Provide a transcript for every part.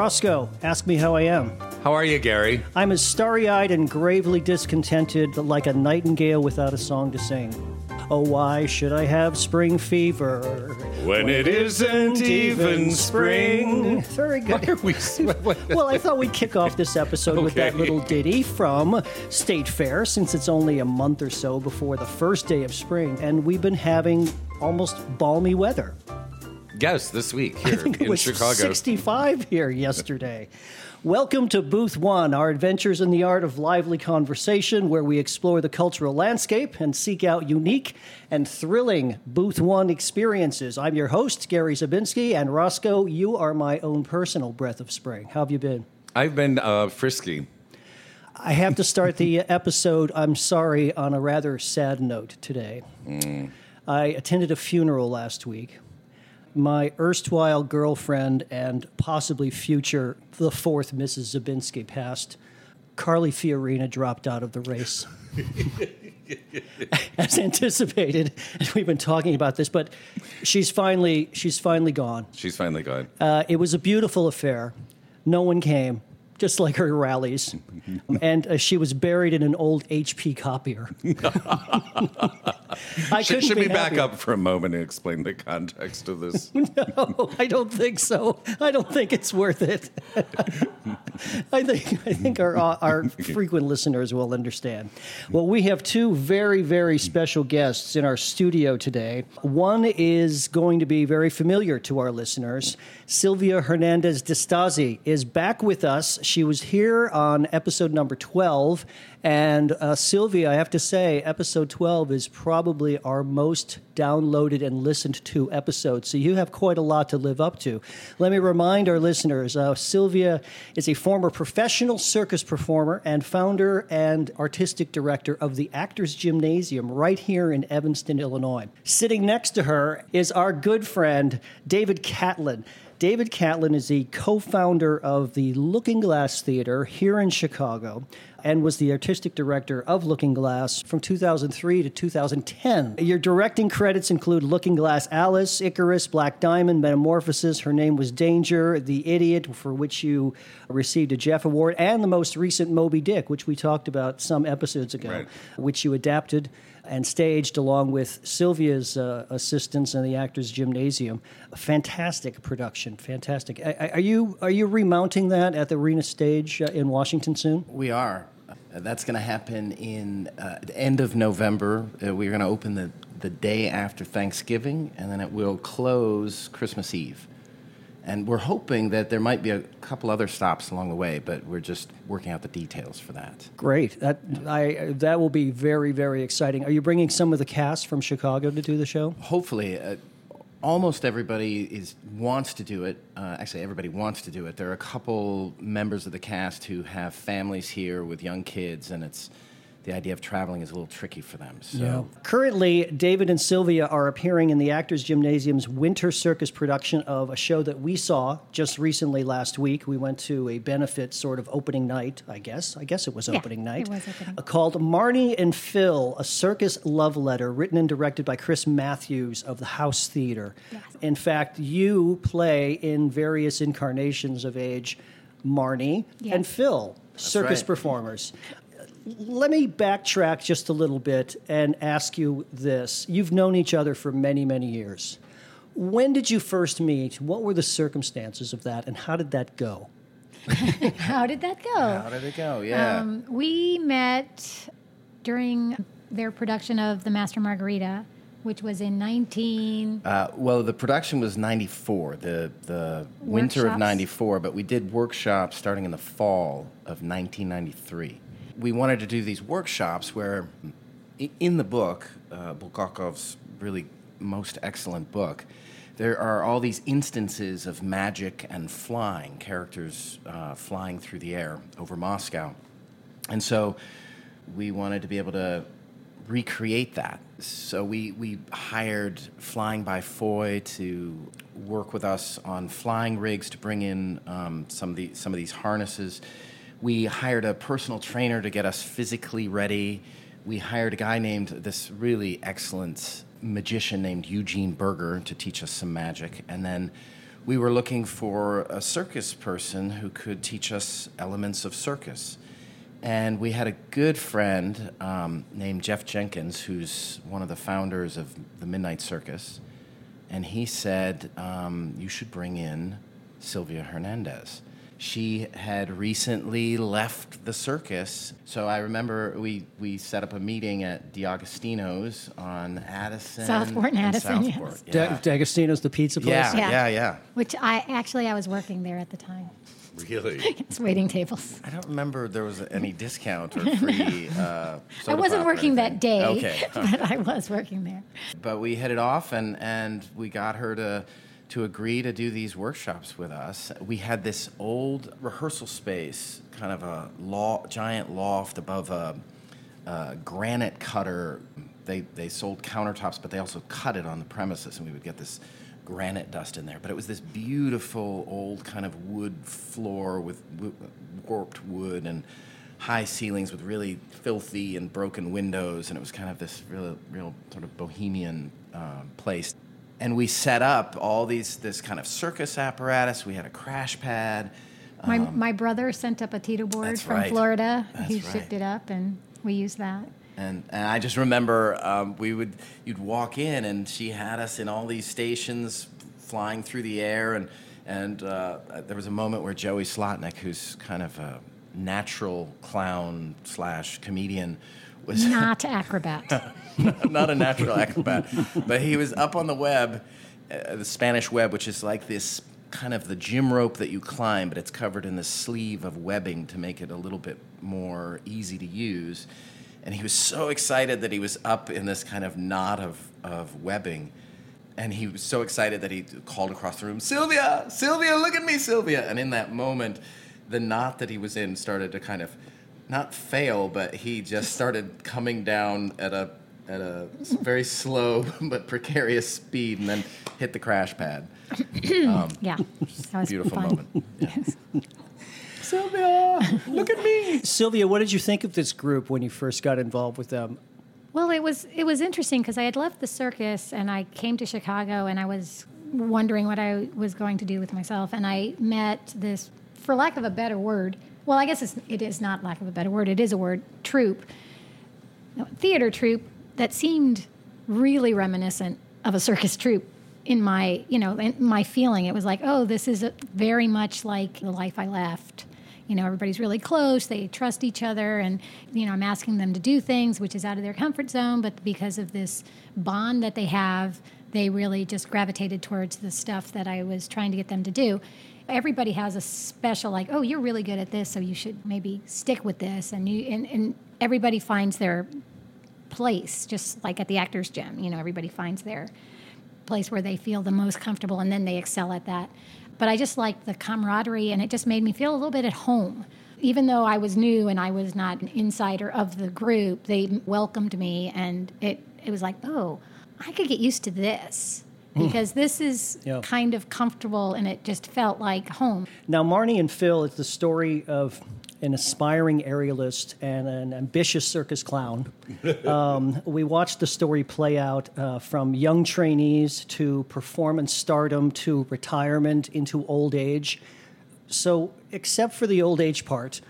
Roscoe, ask me how I am. How are you, Gary? I'm as starry eyed and gravely discontented like a nightingale without a song to sing. Oh, why should I have spring fever? When it isn't even spring. Very good. Why are we? Well, I thought we'd kick off this episode with that little ditty from State Fair, since it's only a month or so before the first day of spring, and we've been having almost balmy weather. Yes, this week I here think it in was Chicago. 65 here yesterday. Welcome to Booth One, our adventures in the art of lively conversation, where we explore the cultural landscape and seek out unique and thrilling Booth One experiences. I'm your host, Gary Zabinski, and Roscoe, you are my own personal breath of spring. How have you been? I've been uh, frisky. I have to start the episode, I'm sorry, on a rather sad note today. I attended a funeral last week. My erstwhile girlfriend and possibly future the fourth Mrs. Zabinski passed. Carly Fiorina dropped out of the race. As anticipated, we've been talking about this, but she's finally she's finally gone. She's finally gone. Uh, it was a beautiful affair. No one came, just like her rallies. and uh, she was buried in an old HP copier. I should should be we back happier. up for a moment and explain the context of this? No, I don't think so. I don't think it's worth it. I think I think our our frequent listeners will understand. Well, we have two very very special guests in our studio today. One is going to be very familiar to our listeners. Sylvia Hernandez DiStasi is back with us. She was here on episode number 12 and uh, Sylvia, I have to say, episode 12 is probably our most downloaded and listened to episode. So you have quite a lot to live up to. Let me remind our listeners uh, Sylvia is a former professional circus performer and founder and artistic director of the Actors Gymnasium right here in Evanston, Illinois. Sitting next to her is our good friend, David Catlin. David Catlin is the co founder of the Lookingglass Theater here in Chicago and was the artistic director of Lookingglass from 2003 to 2010. Your directing credits include Lookingglass Alice, Icarus, Black Diamond, Metamorphosis, Her Name Was Danger, The Idiot, for which you received a Jeff Award, and the most recent Moby Dick, which we talked about some episodes ago, Right. which you adapted and staged along with Sylvia's uh, assistants and the Actors Gymnasium. A fantastic production, fantastic. A- Are you are you remounting that at the Arena Stage uh, in Washington soon? We are. That's going to happen in uh, the end of November. Uh, we're going to open the, the day after Thanksgiving, and then it will close Christmas Eve. And we're hoping that there might be a couple other stops along the way, but we're just working out the details for that. Great. That I that will be very very exciting. Are you bringing some of the cast from Chicago to do the show? Hopefully, uh, almost everybody is wants to do it. Uh, actually, everybody wants to do it. There are a couple members of the cast who have families here with young kids, and it's the idea of traveling is a little tricky for them. So. Currently, David and Sylvia are appearing in the Actors Gymnasium's Winter Circus production of a show that we saw just recently last week. We went to a benefit sort of opening night, I guess. I guess it was Yeah, opening night. it was opening. Uh, Called Marnie and Phil, a circus love letter written and directed by Chris Mathews of the House Theater. Yes. In fact, you play in various incarnations of age Marnie and Yes. Phil, circus right. performers. Let me backtrack just a little bit and ask you this. You've known each other for many, many years. When did you first meet? What were the circumstances of that, and how did that go? How did that go? How did it go? Yeah. Um, we met during their production of The Master Margarita, which was in 19. Uh, well, the production was 94, the, the winter of 94, but we did workshops starting in the fall of 1993. We wanted to do these workshops where, in the book, uh, Bulgakov's really most excellent book, there are all these instances of magic and flying, characters uh, flying through the air over Moscow. And so we wanted to be able to recreate that. So we, we hired Flying by Foy to work with us on flying rigs to bring in um, some, of the, some of these harnesses. We hired a personal trainer to get us physically ready. We hired a guy named this really excellent magician named Eugene Burger to teach us some magic. And then we were looking for a circus person who could teach us elements of circus. And we had a good friend um, named Jeff Jenkins, who's one of the founders of the Midnight Circus. And he said, um, You should bring in Sylvia Hernandez. She had recently left the circus. So I remember we, we set up a meeting at D'Agostino's on Addison. Southport and Addison. Southport, Da- Yeah. D'Agostino's, the pizza place. yeah, Yeah. yeah, yeah. Which I actually I was working there at the time. Really? It's waiting tables. I don't remember there was any discount or free. Uh, I wasn't pop or working that day. Okay, but I was working there. but we headed off and and we got her to to agree to do these workshops with us. We had this old rehearsal space, kind of a law, giant loft above a, a granite cutter. They they sold countertops, but they also cut it on the premises, and we would get this granite dust in there. But it was this beautiful old kind of wood floor with warped wood and high ceilings with really filthy and broken windows, and it was kind of this real, real sort of bohemian um, place. And we set up all these this kind of circus apparatus. We had a crash pad. My, my brother sent up a teeter board Um, from right. Florida. That's he right. shipped it up, and we used that. And, and I just remember um, we would you'd walk in and she had us in all these stations flying through the air and and uh, there was a moment where Joey Slotnick, who's kind of a natural clown slash comedian, was Not acrobat. not a natural acrobat, but he was up on the web, uh, the Spanish web, which is like this kind of the gym rope that you climb, but it's covered in this sleeve of webbing to make it a little bit more easy to use. And he was so excited that he was up in this kind of knot of, of webbing. And he was so excited that he called across the room, Sylvia, Sylvia, look at me, Sylvia. And in that moment, the knot that he was in started to kind of not fail, but he just started coming down at a at a s- very slow but precarious speed, and then hit the crash pad. Um, yeah, that was Beautiful fun. moment. Yeah. Sylvia, look at me. Sylvia, what did you think of this group when you first got involved with them? Well, it was it was interesting because I had left the circus and I came to Chicago and I was wondering what I was going to do with myself and I met this, for lack of a better word. Well, I guess it's, it is not lack of a better word. It is a word. Troupe, theater troupe that seemed really reminiscent of a circus troupe in my you know in my feeling. It was like, oh, this is very much like the life I left you know everybody's really close they trust each other and you know i'm asking them to do things which is out of their comfort zone but because of this bond that they have they really just gravitated towards the stuff that i was trying to get them to do everybody has a special like oh you're really good at this so you should maybe stick with this and you and, and everybody finds their place just like at the actors gym you know everybody finds their place where they feel the most comfortable and then they excel at that. But I just liked the camaraderie and it just made me feel a little bit at home. Even though I was new and I was not an insider of the group, they welcomed me and it, it was like, oh, I could get used to this because this is Yeah. kind of comfortable and it just felt like home. Now, Marnie and Phil, it's the story of an aspiring aerialist and an ambitious circus clown. Um, we watched the story play out uh, from young trainees to performance stardom to retirement into old age. So, except for the old age part,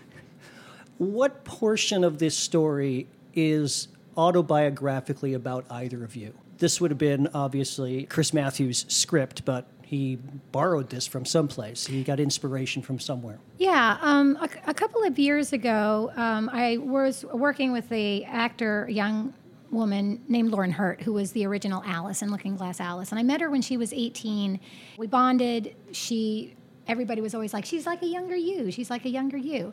what portion of this story is autobiographically about either of you? This would have been obviously Chris Mathews' script, but he borrowed this from someplace. He got inspiration from somewhere. Yeah, um, a, a couple of years ago, um, I was working with a actor, young woman named Lauren Hirte, who was the original Alice in Lookingglass Alice, and I met her when she was 18. We bonded. She, everybody was always like, "She's like a younger you. She's like a younger you."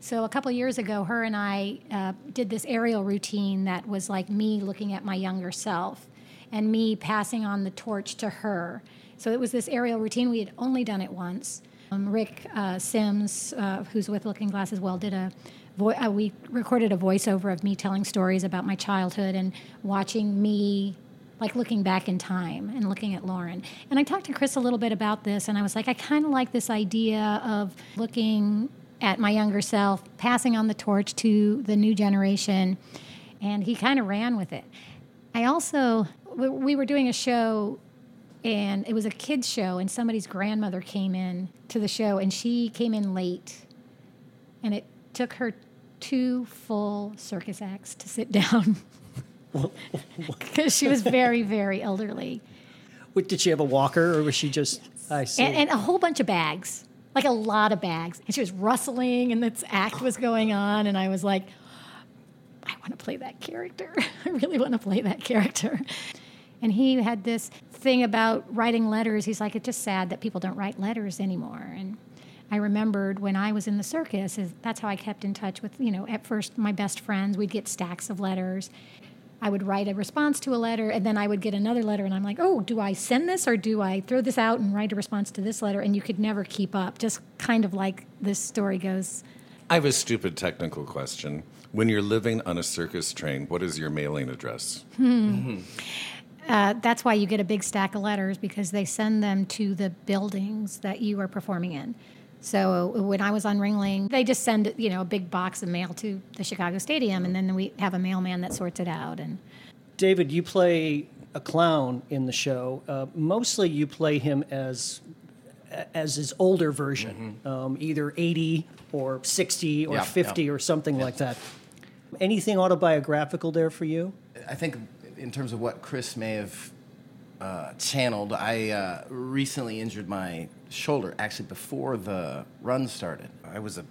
So a couple of years ago, her and I uh, did this aerial routine that was like me looking at my younger self, and me passing on the torch to her. So it was this aerial routine. We had only done it once. Um, Rick uh, Sims, uh, who's with Lookingglass as well, did a. Vo- uh, we recorded a voiceover of me telling stories about my childhood and watching me, like looking back in time and looking at Lauren. And I talked to Chris a little bit about this, and I was like, I kind of like this idea of looking at my younger self, passing on the torch to the new generation, and he kind of ran with it. I also, we- we were doing a show and it was a kids show, and somebody's grandmother came in to the show, and she came in late, and it took her two full circus acts to sit down because she was very, very elderly, What, did she have a walker, or was she just? I see. and, and a whole bunch of bags, like a lot of bags, and she was rustling, and this act was going on, and I was like. Play that character. I really want to play that character. And he had this thing about writing letters. He's like, it's just sad that people don't write letters anymore. And I remembered when I was in the circus, is that's how I kept in touch with, you know, at first my best friends. We'd get stacks of letters. I would write a response to a letter, and then I would get another letter, and I'm like, oh, do I send this or do I throw this out and write a response to this letter? And you could never keep up, just kind of like this story goes. I have a stupid technical question. When you're living on a circus train, what is your mailing address? Uh, that's why you get a big stack of letters because they send them to the buildings that you are performing in. So when I was on Ringling, they just send you know a big box of mail to the Chicago Stadium, and then we have a mailman that sorts it out. And David, you play a clown in the show. Uh, mostly, you play him as as his older version, um, either eighty or sixty or Yeah, fifty yeah. or something like that. Anything autobiographical there for you? I think in terms of what Chris may have uh, channeled, I uh, recently injured my shoulder. Actually, before the run started, I was a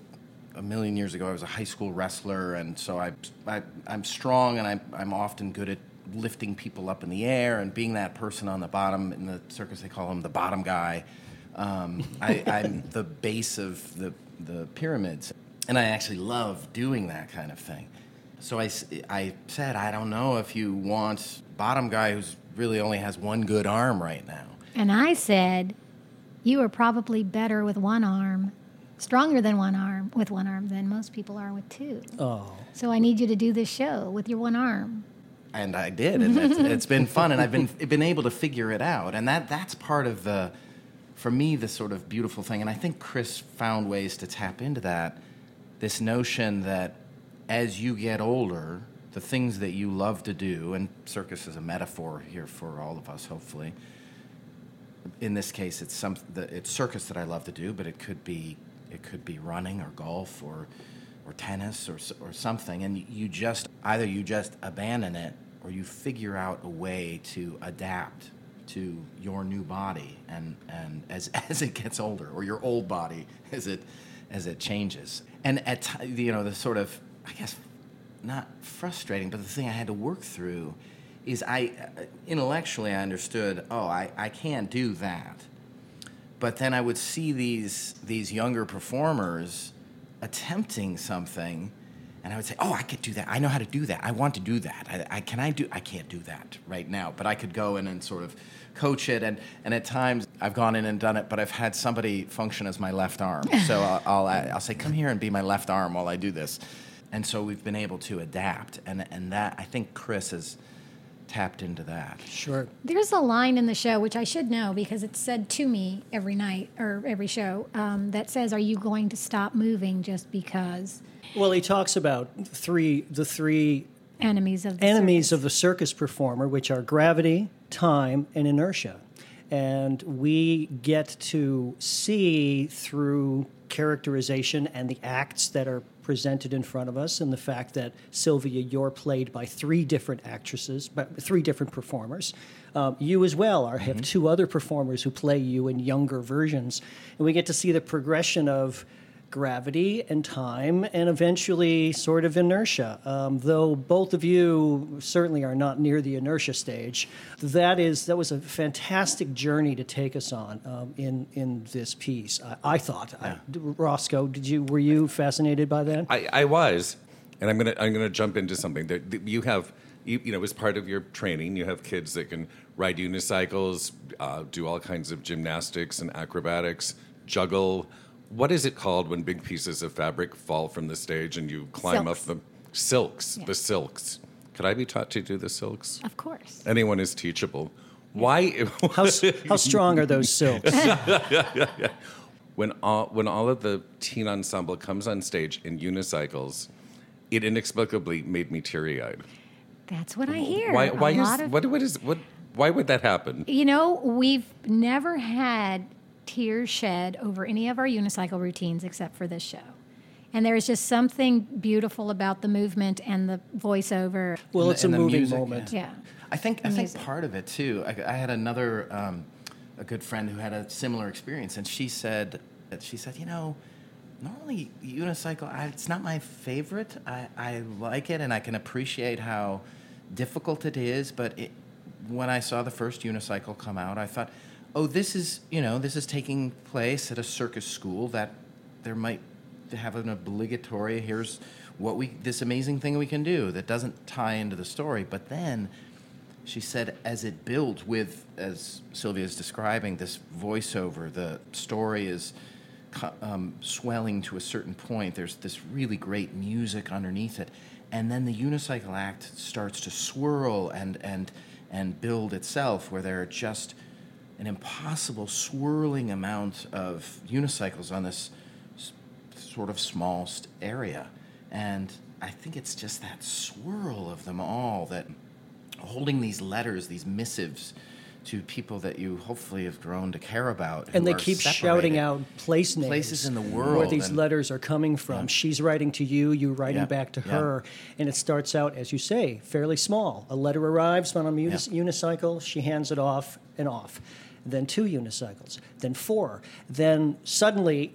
a million years ago. I was a high school wrestler, and so I, I I'm strong, and I'm I'm often good at lifting people up in the air and being that person on the bottom. In the circus, they call him the bottom guy. Um, I, I'm the base of the the pyramids, and I actually love doing that kind of thing. So I, I said, I don't know if you want bottom guy who's really only has one good arm right now. and I said, you are probably better with one arm, stronger than one arm with one arm than most people are with two. Oh, So I need you to do this show with your one arm. And I did, and it's, it's been fun, and I've been been able to figure it out, and that that's part of the, for me, the sort of beautiful thing, and I think Chris found ways to tap into that, this notion that as you get older, the things that you love to do, and circus is a metaphor here for all of us, hopefully. In this case, it's some it's circus that I love to do, but it could be it could be running or golf or or tennis or or something, and you just either you just abandon it or you figure out a way to adapt to your new body and and as as it gets older or your old body as it as it changes and at you know the sort of I guess not frustrating, but the thing I had to work through is I uh, intellectually I understood, oh, I, I can't do that. But then I would see these these younger performers attempting something and I would say, "Oh, I could do that. I know how to do that. I want to do that. I, I can I do I can't do that right now, but I could go in and sort of coach it and and at times I've gone in and done it, but I've had somebody function as my left arm. So I'll I'll, I'll say, "Come here and be my left arm while I do this." And so we've been able to adapt and and that I think Chris has tapped into that. sure. There's a line in the show, which I should know because it's said to me every night or every show, um, that says, Are you going to stop moving just because Well, he talks about three the three enemies of the enemies circus? of the circus performer, which are gravity, time, and inertia. And we get to see through characterization and the acts that are presented in front of us, and the fact that Sylvia, you're played by three different actresses, but three different performers. Um, you as well are have two other performers who play you in younger versions, and we get to see the progression of gravity and time and eventually sort of inertia. Um, though both of you certainly are not near the inertia stage, that is that was a fantastic journey to take us on um, in in this piece. I, I thought. I, Roscoe, did you were you fascinated by that? I, I was, and I'm gonna I'm gonna jump into something that that you have. You, you know, as part of your training, you have kids that can ride unicycles, uh, do all kinds of gymnastics and acrobatics, juggle. What is it called when big pieces of fabric fall from the stage and you climb Silks. up the silks? Yeah. The silks. Could I be taught to do the silks? Of course. Anyone is teachable. Why? How, how strong are those silks? when all when all of the teen ensemble comes on stage in unicycles, it inexplicably made me teary eyed. That's what I hear. Why? Why is of- what? What is what? Why would that happen? You know, we've never had tears shed over any of our unicycle routines except for this show. And there is just something beautiful about the movement and the voiceover. Well, it's the- a and moving music, moment. Yeah. I think I think part of it too. I, I had another um, a good friend who had a similar experience, and she said that she said, you know, normally unicycle, I, it's not my favorite. I, I like it, and I can appreciate how difficult it is. But it, when I saw the first unicycle come out, I thought, oh, this is you know this is taking place at a circus school that there might have an obligatory here's what we this amazing thing we can do that doesn't tie into the story. But then she said as it builds with as sylvia is describing this voiceover the story is um, swelling to a certain point. There's this really great music underneath it. And then the unicycle act starts to swirl and and and build itself where there are just an impossible swirling amount of unicycles on this s- sort of small st- area. And I think it's just that swirl of them all that holding these letters, these missives to people that you hopefully have grown to care about. and they keep shouting out place names Places in the world. where these and- letters are coming from she's writing to you you writing Yeah, back to yeah. her and it starts out as you say fairly small a letter arrives on a unicycle she hands it off and off then two unicycles then four then suddenly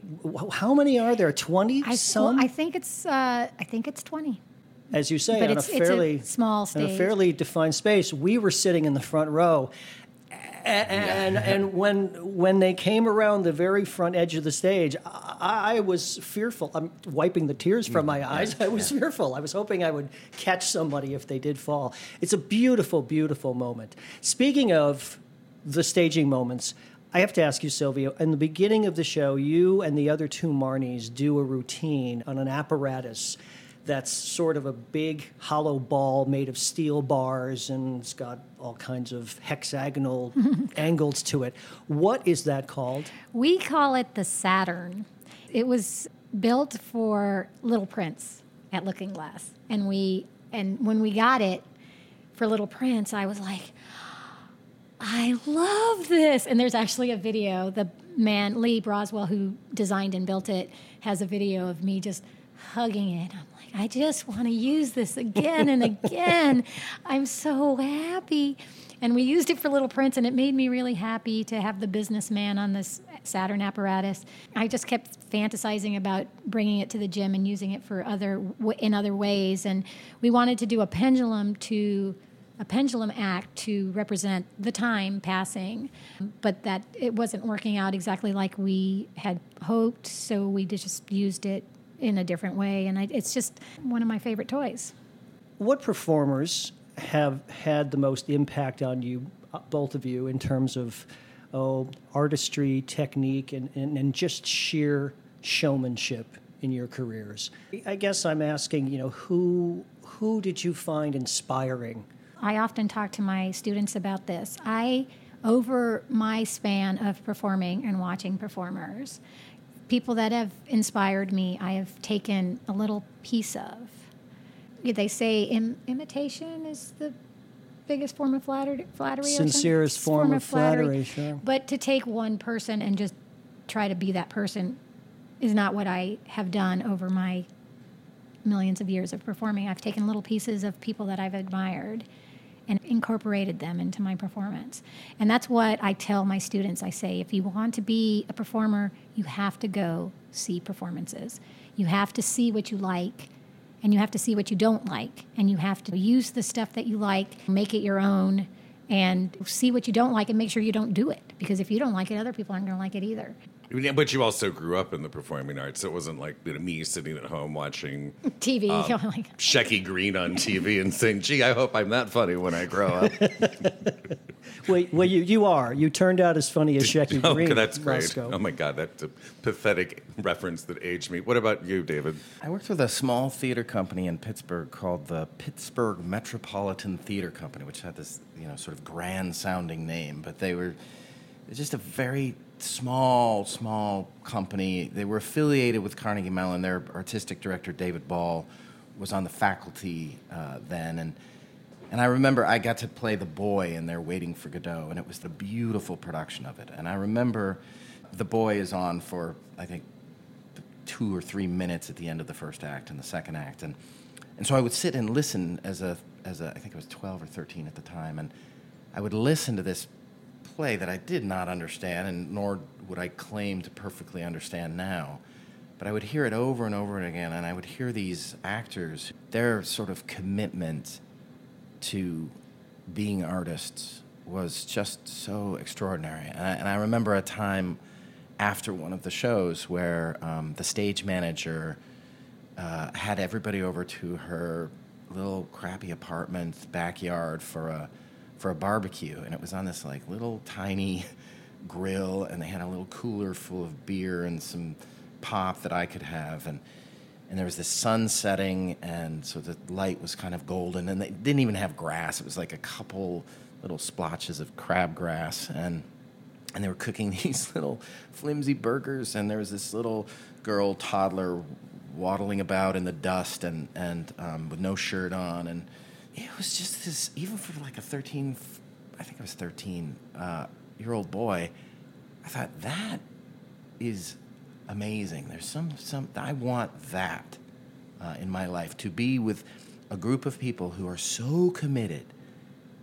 how many are there 20 I, some well, I think it's uh, I think it's 20. as you say, But on it's- a it's a fairly small in a fairly defined space. We were sitting in the front row, a- and and when when they came around the very front edge of the stage, I, I was fearful. I'm wiping the tears from my eyes. I was fearful. I was hoping I would catch somebody if they did fall. It's a beautiful, beautiful moment. Speaking of the staging moments. I have to ask you, Sylvia. in the beginning of the show, you and the other two Marnies do a routine on an apparatus that's sort of a big hollow ball made of steel bars and it's got all kinds of hexagonal angles to it. What is that called? We call it the Saturn. It was built for Little Prince at Lookingglass, and we and when we got it for Little Prince, I was like, I love this. And there's actually a video. The man Lee Broswell, who designed and built it, has a video of me just hugging it. I'm like, I just want to use this again and again. I'm so happy. And we used it for Little Prince, and it made me really happy to have the businessman on this Saturn apparatus. I just kept fantasizing about bringing it to the gym and using it for other in other ways. And we wanted to do a pendulum to a pendulum act to represent the time passing, but that it wasn't working out exactly like we had hoped. So we just used it in a different way, and I, it's just one of my favorite toys. What performers have had the most impact on you, uh, both of you, in terms of oh, artistry, technique, and, and, and just sheer showmanship in your careers? I guess I'm asking, you know, who who did you find inspiring? I often talk to my students about this. I, over my span of performing and watching performers, people that have inspired me, I have taken a little piece of. They say Im- imitation is the biggest form of flattery. flattery? Sincerest form of flattery, sure. But to take one person and just try to be that person is not what I have done over my millions of years of performing. I've taken little pieces of people that I've admired and incorporated them into my performance. And that's what I tell my students. I say, if you want to be a performer, you have to go see performances. You have to see what you like, and you have to see what you don't like, and you have to use the stuff that you like, make it your own, and see what you don't like and make sure you don't do it. Because if you don't like it, other people aren't going to like it either. Yeah, But you also grew up in the performing arts. So It wasn't like you know, me sitting at home watching TV, um, you know, like, Shecky Greene on TV and saying, "Gee, I hope I'm that funny when I grow up." Well, well you, you are. You turned out as funny as Shecky oh, Greene. that's great. Roscoe. Oh my God, that's a pathetic reference that aged me. What about you, David? I worked with a small theater company in Pittsburgh called the Pittsburgh Metropolitan Theater Company, which had this, you know, sort of grand sounding name, but they were just a very small, small company. They were affiliated with Carnegie Mellon. Their artistic director, David Ball, was on the faculty uh, then, and And I remember I got to play the boy in there waiting for Godot, and it was the beautiful production of it. And I remember the boy is on for, I think, two or three minutes at the end of the first act and the second act. And, and so I would sit and listen as a, as a, I think I was 12 or 13 at the time, and I would listen to this play that I did not understand, and nor would I claim to perfectly understand now. But I would hear it over and over and again, and I would hear these actors, their sort of commitment to being artists was just so extraordinary. And I, and I remember a time after one of the shows where um, the stage manager uh, had everybody over to her little crappy apartment backyard for a for a barbecue, and it was on this like little tiny grill, and they had a little cooler full of beer and some pop that I could have, and and there was this sun setting, and so the light was kind of golden, and they didn't even have grass. It was like a couple little splotches of crabgrass, and and they were cooking these little flimsy burgers, and there was this little girl toddler waddling about in the dust and and um, with no shirt on, and it was just this even for like a thirteen, I think I was thirteen uh, year old boy. I thought that is amazing. There's some some I want that uh, in my life to be with a group of people who are so committed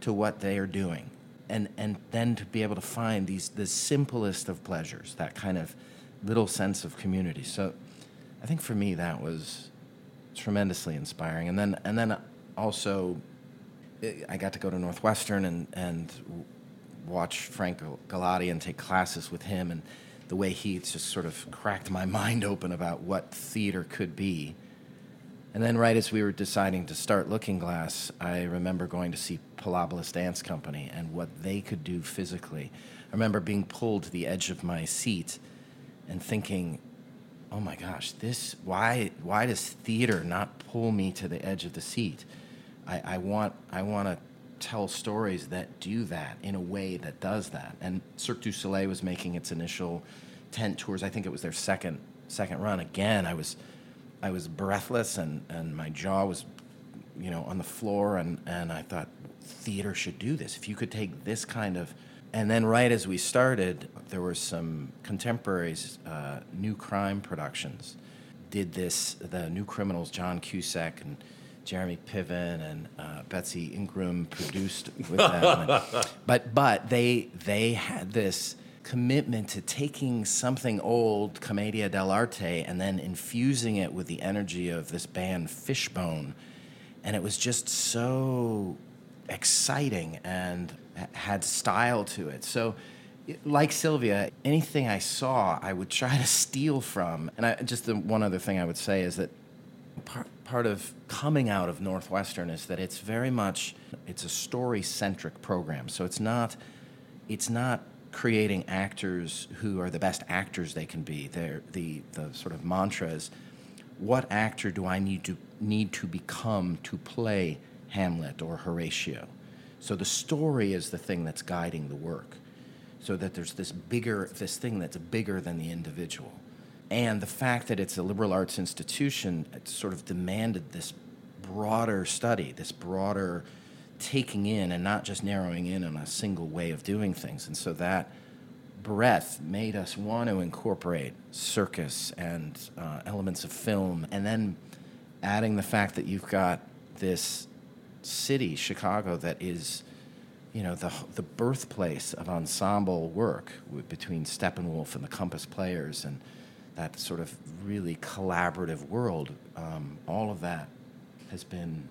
to what they are doing, and and then to be able to find these the simplest of pleasures, that kind of little sense of community. So, I think for me that was tremendously inspiring, and then and then also I got to go to Northwestern and and watch Frank Galati and take classes with him and the way he just sort of cracked my mind open about what theater could be. And then, right as we were deciding to start Lookingglass, I remember going to see Pilobolus Dance Company and what they could do physically. I remember being pulled to the edge of my seat and thinking, "Oh my gosh, this why why does theater not pull me to the edge of the seat? I, I want I want to tell stories that do that in a way that does that. And Cirque du Soleil was making its initial tent tours. I think it was their second second run. Again, I was I was breathless and, and my jaw was you know on the floor and, and I thought theater should do this. If you could take this kind of and then right as we started, there were some contemporaries, uh, new crime productions, did this. The New Criminals, John Cusack and Jeremy Piven and uh, Betsy Ingram produced with them. but but they they had this commitment to taking something old, Commedia dell'arte, and then infusing it with the energy of this band Fishbone, and it was just so exciting and had style to it. So. Like Sylvia, anything I saw, I would try to steal from. And I, just the one other thing I would say is that part, part of coming out of Northwestern is that it's very much it's a story centric program. So it's not it's not creating actors who are the best actors they can be. They're, the the sort of mantra is what actor do I need to need to become to play Hamlet or Horatio? So the story is the thing that's guiding the work. So that there's this bigger this thing that's bigger than the individual and the fact that it's a liberal arts institution it sort of demanded this broader study this broader taking in and not just narrowing in on a single way of doing things. And so that breadth made us want to incorporate circus and uh, elements of film. And then adding the fact that you've got this city chicago that is you know the the birthplace of ensemble work between Steppenwolf and the Compass Players and that sort of really collaborative world, um, all of that has been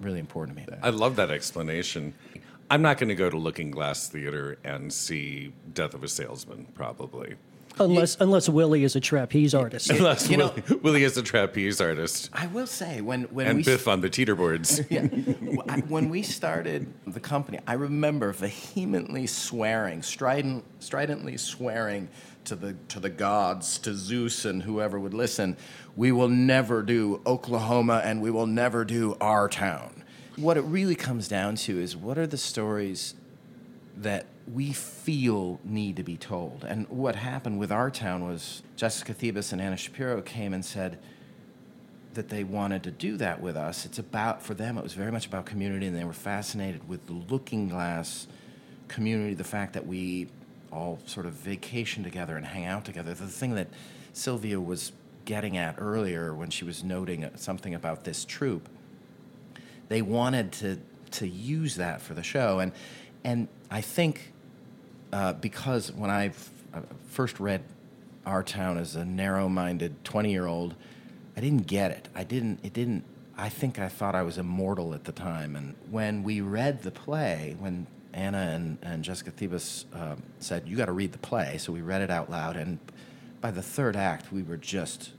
really important to me. I love that explanation. I'm not going to go to Lookingglass Theater and see Death of a Salesman, probably. Unless, unless Willie is a trapeze artist. Unless You know- Willie, Willie is a trapeze artist. I will say when when And we Biff on the teeter boards. yeah. When we started the company, I remember vehemently swearing, strident, stridently swearing to the to the gods, to Zeus and whoever would listen, we will never do Oklahoma and we will never do our town. What it really comes down to is what are the stories that we feel need to be told. And what happened with our town was Jessica Thebus and Anna Shapiro came and said, that they wanted to do that with us. It's about for them. It was very much about community, and they were fascinated with the Lookingglass community. The fact that we all sort of vacation together and hang out together. The thing that Sylvia was getting at earlier when she was noting something about this troupe, they wanted to to use that for the show, and and I think uh, because when I uh, first read Our Town as a narrow-minded twenty-year-old, I didn't get it. I didn't. It didn't. I think I thought I was immortal at the time, and when we read the play, when Anna and, and Jessica Thebus uh, said, You got to read the play. So we read it out loud. And by the third act, we were just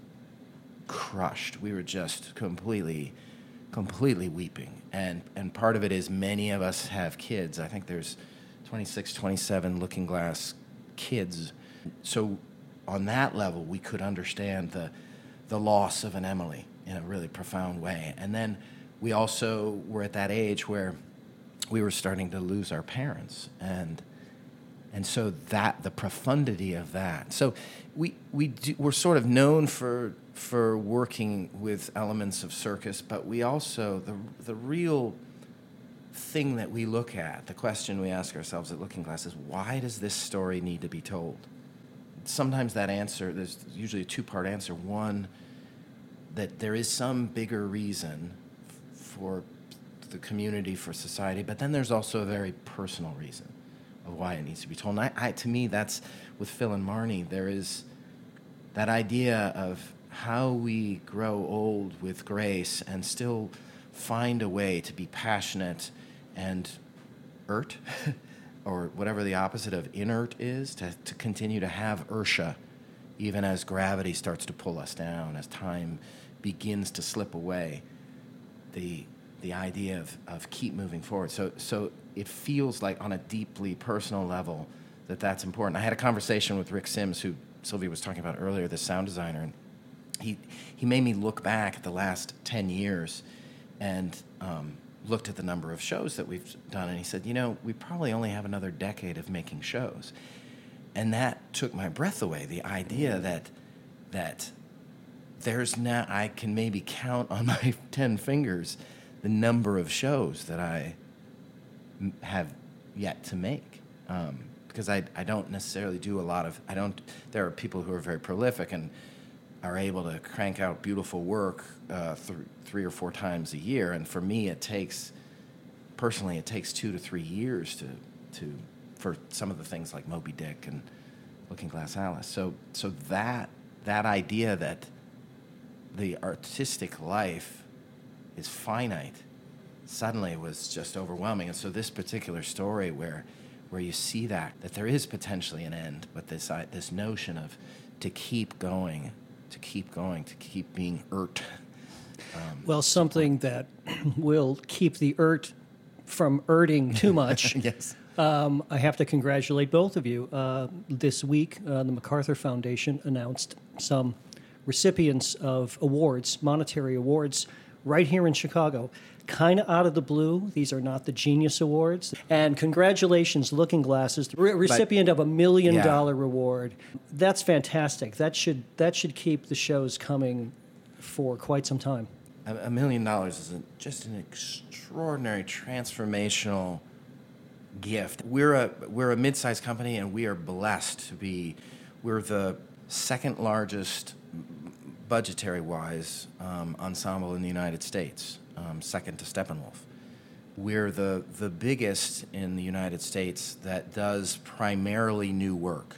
crushed. We were just completely, completely weeping. And, and part of it is many of us have kids. I think there's 26, 27 Lookingglass kids. So on that level, we could understand the, the loss of an Emily in a really profound way. And then we also were at that age where we were starting to lose our parents. And and so that the profundity of that. So we we do, we're sort of known for for working with elements of circus but we also the the real thing that we look at the question we ask ourselves at Lookingglass is why does this story need to be told? Sometimes that answer there's usually a two part answer. One that there is some bigger reason for the community, for society, but then there's also a very personal reason of why it needs to be told. And I, I, to me, that's with Phil and Marnie, there is that idea of how we grow old with grace and still find a way to be passionate and ert, or whatever the opposite of inert is, to, to continue to have inertia even as gravity starts to pull us down, as time begins to slip away. The, the idea of, of keep moving forward. So, so it feels like on a deeply personal level that that's important. I had a conversation with Rick Sims, who Sylvia was talking about earlier, the sound designer, and he, he made me look back at the last 10 years and um, looked at the number of shows that we've done. And he said, You know, we probably only have another decade of making shows. And that took my breath away. The idea that, that there's now, I can maybe count on my 10 fingers the number of shows that I m- have yet to make. Um, because I, I don't necessarily do a lot of, I don't, there are people who are very prolific and are able to crank out beautiful work uh, th- three or four times a year. And for me, it takes, personally, it takes two to three years to, to for some of the things like Moby Dick and Lookingglass Alice. So, so that, that idea that the artistic life is finite suddenly was just overwhelming. And so this particular story where where you see that that there is potentially an end, but this uh, this notion of to keep going, to keep going, to keep being ert. Um, well, something that will keep the ert from erting too much. yes. Um, I have to congratulate both of you. Uh, this week, uh, the MacArthur Foundation announced some recipients of awards, monetary awards right here in Chicago. Kind of out of the blue. These are not the Genius Awards. And congratulations, Looking Glasses, the re- recipient of a million Yeah. dollar reward. That's fantastic. That should that should keep the shows coming for quite some time. A, a million dollars is a, just an extraordinary transformational gift. We're a we're a mid-sized company, and we are blessed to be. We're the second largest, budgetary wise, um, ensemble in the United States, um, second to Steppenwolf. We're the the biggest in the United States that does primarily new work,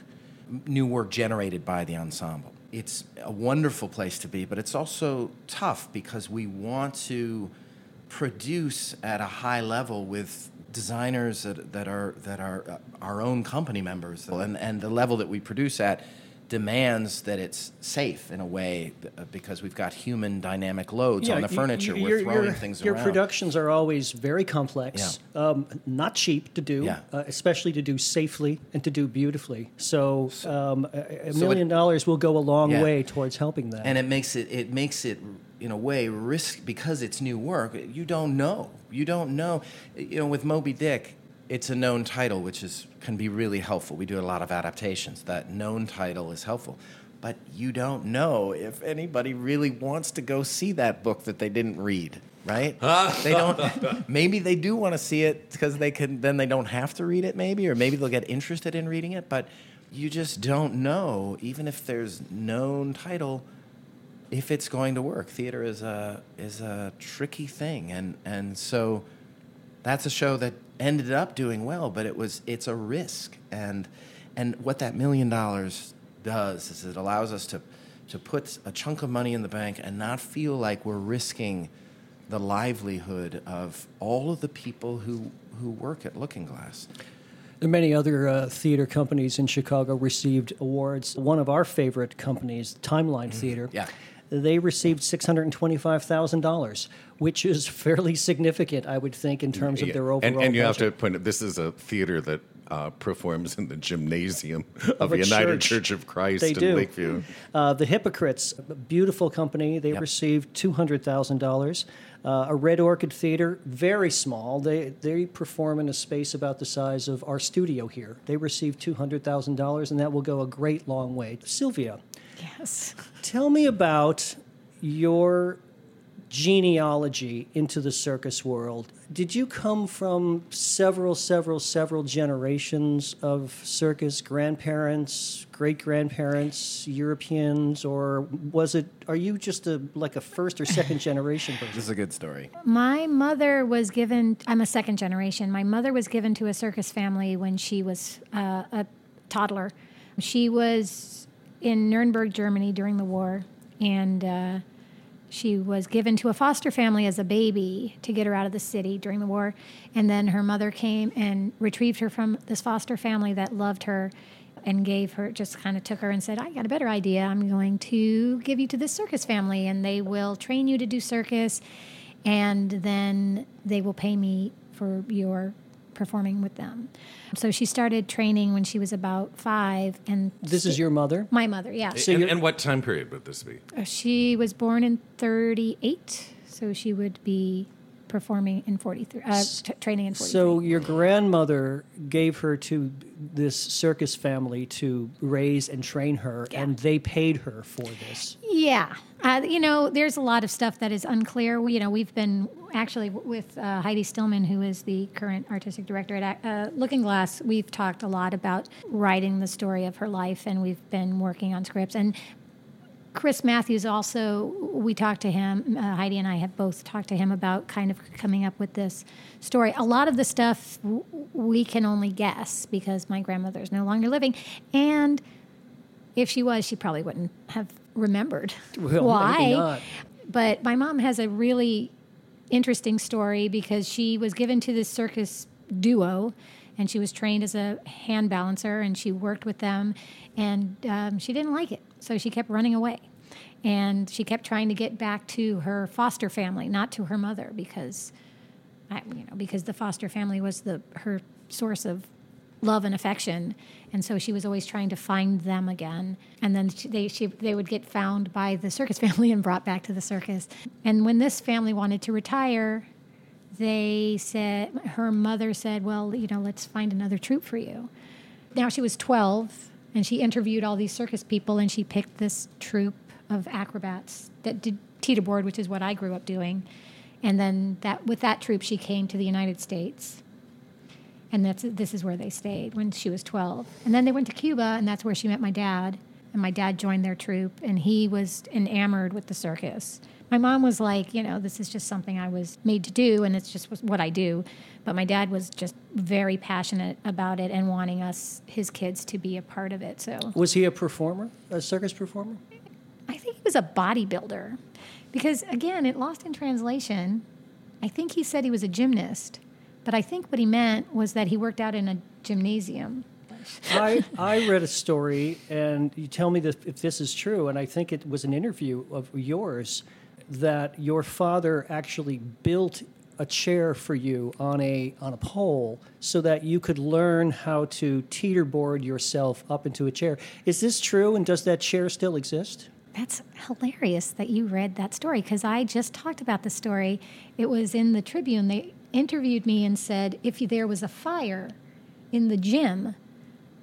new work generated by the ensemble it's a wonderful place to be, but it's also tough because we want to produce at a high level with designers that, that are that are uh, our own company members, and and the level that we produce at demands that it's safe in a way uh, because we've got human dynamic loads on the furniture. We're throwing your- things Your around. productions are always very complex, um, not cheap to do, Yeah. uh, especially to do safely and to do beautifully. So, um, a, a So million it- dollars will go a long Yeah. way towards helping that. and it makes it it makes it in a way risk because it's new work you don't know you don't know you know with moby dick it's a known title which is can be really helpful we do a lot of adaptations that known title is helpful but you don't know if anybody really wants to go see that book that they didn't read, right? they don't. Maybe they do want to see it because they can. Then they don't have to read it, maybe, or maybe they'll get interested in reading it. But you just don't know, even if there's known title, if it's going to work. Theater is a is a tricky thing, and and so that's a show that ended up doing well, but it was it's a risk, and and what that million dollars does is it allows us to to put a chunk of money in the bank and not feel like we're risking the livelihood of all of the people who who work at Lookingglass. There are many other uh, theater companies in Chicago received awards. One of our favorite companies, Timeline Theater, Yeah. They received $625,000, which is fairly significant, I would think, in terms of their overall and, and you have to point out this is a theater that uh, performs in the gymnasium of, Of the United church. Church of Christ They in do. Lakeview. Uh, the Hypocrites, a beautiful company, they Yep. received two hundred thousand dollars. Uh, a Red Orchid Theater, very small. They they perform in a space about the size of our studio here. They received two hundred thousand dollars, and that will go a great long way. Sylvia, Yes. tell me about your genealogy into the circus world. Did you come from several, several, several generations of circus grandparents, great grandparents, Europeans, or was it? Are you just a like a first or second generation person? This is a good story. My mother was given, I'm a second generation. My mother was given to a circus family when she was uh, a toddler. She was in Nuremberg, Germany during the war, and uh, she was given to a foster family as a baby to get her out of the city during the war. And then her mother came and retrieved her from this foster family that loved her and gave her, just kind of took her and said, I got a better idea. I'm going to give you to this circus family, and they will train you to do circus, and then they will pay me for your performing with them. So she started training when she was about five, and This is your mother. my mother, yeah. So and, and what time period would this be? Uh, She was born in 38, so she would be performing in 43, uh, t- training in 43. So your grandmother gave her to this circus family to raise and train her, Yeah. and they paid her for this. yeah. Uh, you know, there's a lot of stuff that is unclear. We, you know, we've been actually with uh, Heidi Stillman, who is the current artistic director at uh, Lookingglass. We've talked a lot about writing the story of her life, and we've been working on scripts. And Chris Mathews also, we talked to him, uh, Heidi and I have both talked to him about kind of coming up with this story. A lot of the stuff w- we can only guess because my grandmother is no longer living. And if she was, she probably wouldn't have remembered Well, why. But my mom has a really interesting story because she was given to this circus duo and she was trained as a hand balancer and she worked with them and um, she didn't like it so she kept running away. And she kept trying to get back to her foster family not to her mother because I, you know because the foster family was the her source of love and affection. And so she was always trying to find them again. And then she, they she, they would get found by the circus family and brought back to the circus. And when this family wanted to retire they said her mother said well you know let's find another troupe for you. Now she was 12 and she interviewed all these circus people and she picked this troupe of acrobats that did teeter board which is what i grew up doing. And then that with that troupe she came to the united states. And that's this is where they stayed when she was 12 and then they went to cuba and that's where she met my dad. And my dad joined their troupe and he was enamored with the circus my mom was like you know this is just something i was made to do and it's just what i do but my dad was just very passionate about it and wanting us his kids to be a part of it so Was he a performer, a circus performer? I think he was a bodybuilder because, again, it lost in translation. I think he said he was a gymnast, but I think what he meant was that he worked out in a gymnasium. I, I read a story, and you tell me this, if this is true, and I think it was an interview of yours, that your father actually built a chair for you on a on a pole so that you could learn how to teeterboard yourself up into a chair. Is this true, and does that chair still exist? That's hilarious that you read that story because I just talked about the story. It was in the Tribune. They interviewed me and said, if there was a fire in the gym,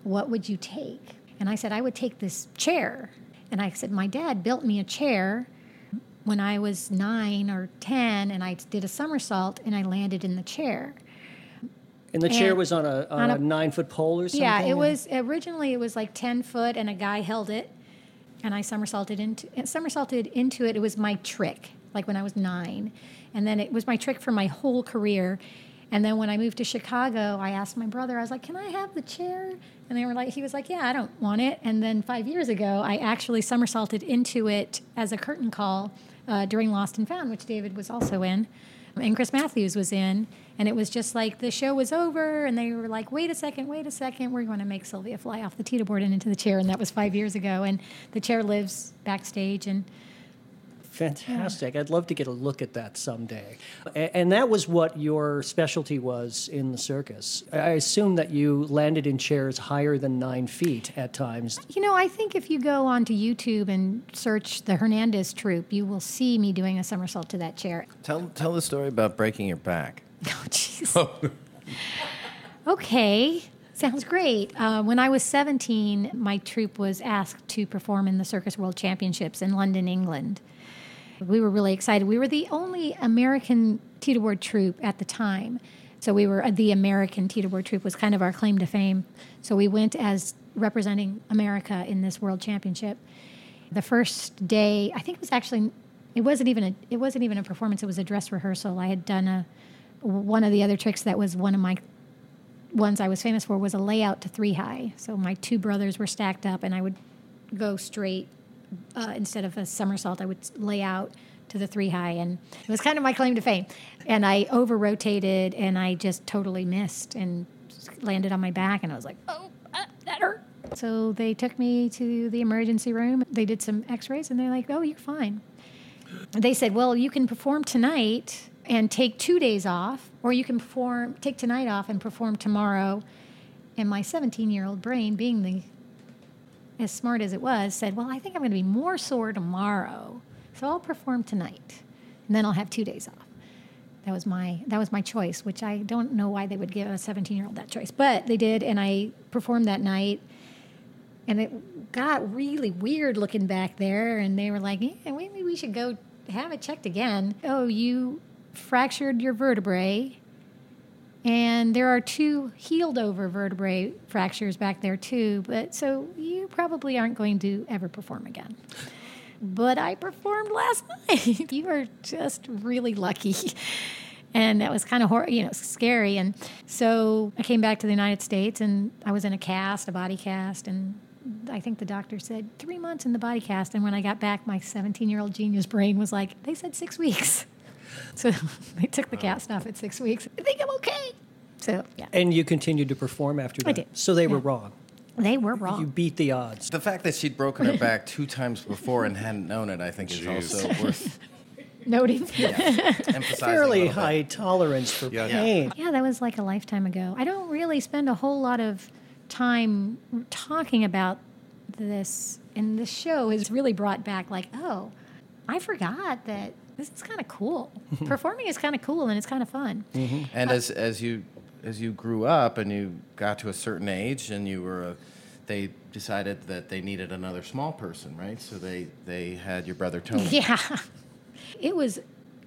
what would you take? And I said, I would take this chair. And I said, My dad built me a chair when I was nine or 10, and I did a somersault and I landed in the chair. And the chair And was on a, on on a, a- nine foot pole or something? Yeah, it was originally it was like 10 foot, and a guy held it, and I somersaulted into somersaulted into it. It was my trick, like when I was nine, and then it was my trick for my whole career. And then when I moved to Chicago, I asked my brother, I was like, "Can I have the chair?" And they were like, he was like, "Yeah, I don't want it." And then five years ago, I actually somersaulted into it as a curtain call uh, during Lost and Found, which David was also in, and Chris Mathews was in. And it was just like the show was over, and they were like, "Wait a second, wait a second, we're going to make Sylvia fly off the teeter board and into the chair." And that was five years ago. And the chair lives backstage, and Fantastic. I'd love to get a look at that someday. And that was what your specialty was in the circus. I assume that you landed in chairs higher than nine feet at times. You know, I think if you go onto YouTube and search the Hernandez troupe, you will see me doing a somersault to that chair. Tell tell the story about breaking your back. Oh, jeez. okay, sounds great. Uh, when I was 17, my troupe was asked to perform in the Circus World Championships in London, England. We were really excited. We were the only American teeterboard troupe at the time. So we were uh, the American teeterboard troupe was kind of our claim to fame. So we went as representing America in this world championship. The first day, I think it was actually it wasn't even a it wasn't even a performance, it was a dress rehearsal. I had done a one of the other tricks that was one of my ones I was famous for was a layout to three high. So my two brothers were stacked up, and I would go straight uh, instead of a somersault. I would lay out to the three high, and it was kind of my claim to fame. And I over rotated, and I just totally missed and landed on my back, and I was like, "Oh, ah, that hurt." So they took me to the emergency room. They did some X-rays, and they're like, "Oh, you're fine." they said, "Well, you can perform tonight and take two days off, or you can perform take tonight off and perform tomorrow." And my 17-year-old brain, being the as smart as it was, said, "Well, I think I'm going to be more sore tomorrow, so I'll perform tonight, and then I'll have two days off." That was my that was my choice, which I don't know why they would give a 17-year-old that choice, but they did, and I performed that night and it got really weird looking back there and they were like yeah, maybe we should go have it checked again oh you fractured your vertebrae and there are two healed over vertebrae fractures back there too but so you probably aren't going to ever perform again. But i performed last night. You are just really lucky. And that was kind of hor- you know scary. And so i came back to the united states and i was in a cast a body cast and i think the doctor said three months in the body cast. And when i got back my 17 year old genius brain was like they said six weeks so they took the cast off at six weeks i think i'm okay so yeah And you continued to perform after that. did. So they were wrong. they were wrong. You beat the odds. The fact that she'd broken her back two times before and hadn't known it, I think, is Jeez. also worth noting emphasizing. a Fairly little bit. high tolerance for Yeah. pain. Yeah, that was like a lifetime ago. I don't really spend a whole lot of time talking about this, and the show has really brought back, like, oh, I forgot that this is kind of cool. Performing is kind of cool and it's kind of fun. Mm-hmm. And uh, as as you as you grew up and you got to a certain age and you were a, they decided that they needed another small person, right? So they they had your brother Tony. Yeah. It was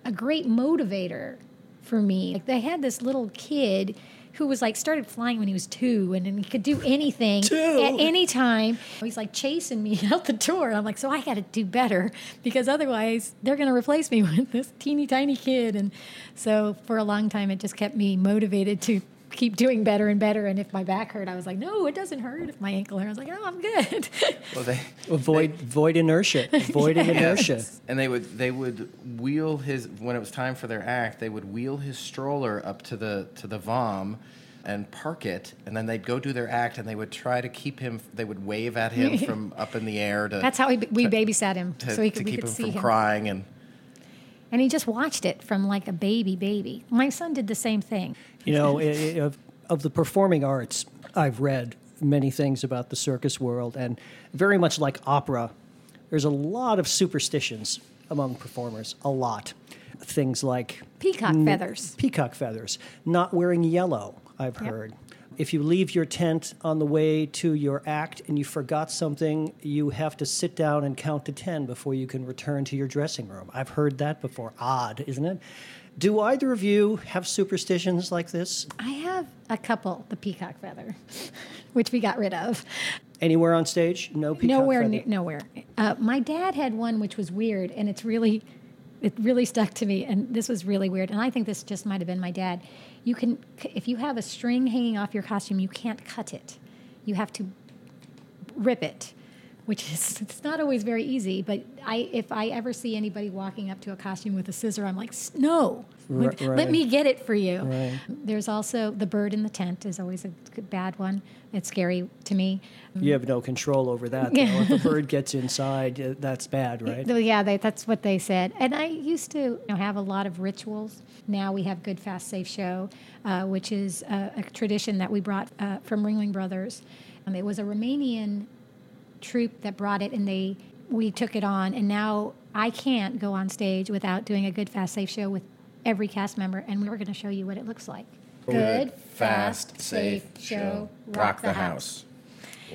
a great motivator for me. Like they had this little kid who was like started flying when he was two and, and he could do anything Two? at any time. He's like chasing me out the door. I'm like, so I got to do better because otherwise they're going to replace me with this teeny tiny kid. And so for a long time, it just kept me motivated to keep doing better and better. And if my back hurt, I was like, no, it doesn't hurt. If my ankle hurt, I was like, oh, I'm good. Well, they Avoid void inertia. Avoiding inertia. and they would they would wheel his when it was time for their act. They would wheel his stroller up to the to the vom. And park it, and then they'd go do their act, and they would try to keep him. They would wave at him from up in the air to That's how we, we babysat him to, so he could, we keep could him see from him. crying. And And he just watched it from like a baby baby. My son did the same thing. You know, of, of the performing arts, I've read many things about the circus world, and very much like opera, there's a lot of superstitions among performers. A lot. Things like Peacock feathers. peacock feathers, not wearing yellow, I've Yep. heard. if you leave your tent on the way to your act and you forgot something, you have to sit down and count to 10 before you can return to your dressing room. I've heard that before. Odd, isn't it? Do either of you have superstitions like this? I have a couple. The peacock feather, which we got rid of. Anywhere on stage? No peacock nowhere, feather? near, nowhere. Uh, my dad had one which was weird, and it's really, it really stuck to me. And this was really weird. And I think this just might have been my dad. You can, if you have a string hanging off your costume, you can't cut it. You have to rip it, which is it's not always very easy. But I, if I ever see anybody walking up to a costume with a scissor, I'm like, "S- no, let, Ri- let me get it for you. Right. There's also the bird in the tent is always a bad one. It's scary to me. You have no control over that. Though. If a bird gets inside, uh, that's bad, right? Yeah, they, that's what they said. And I used to you know, have a lot of rituals. Now we have Good, Fast, Safe Show, uh, which is a, a tradition that we brought uh, from Ringling Brothers. Um, it was a Romanian troupe that brought it, and they we took it on. And now I can't go on stage without doing a Good, Fast, Safe Show with every cast member. And we were going to show you what it looks like. Good, fast, safe show, rock the house.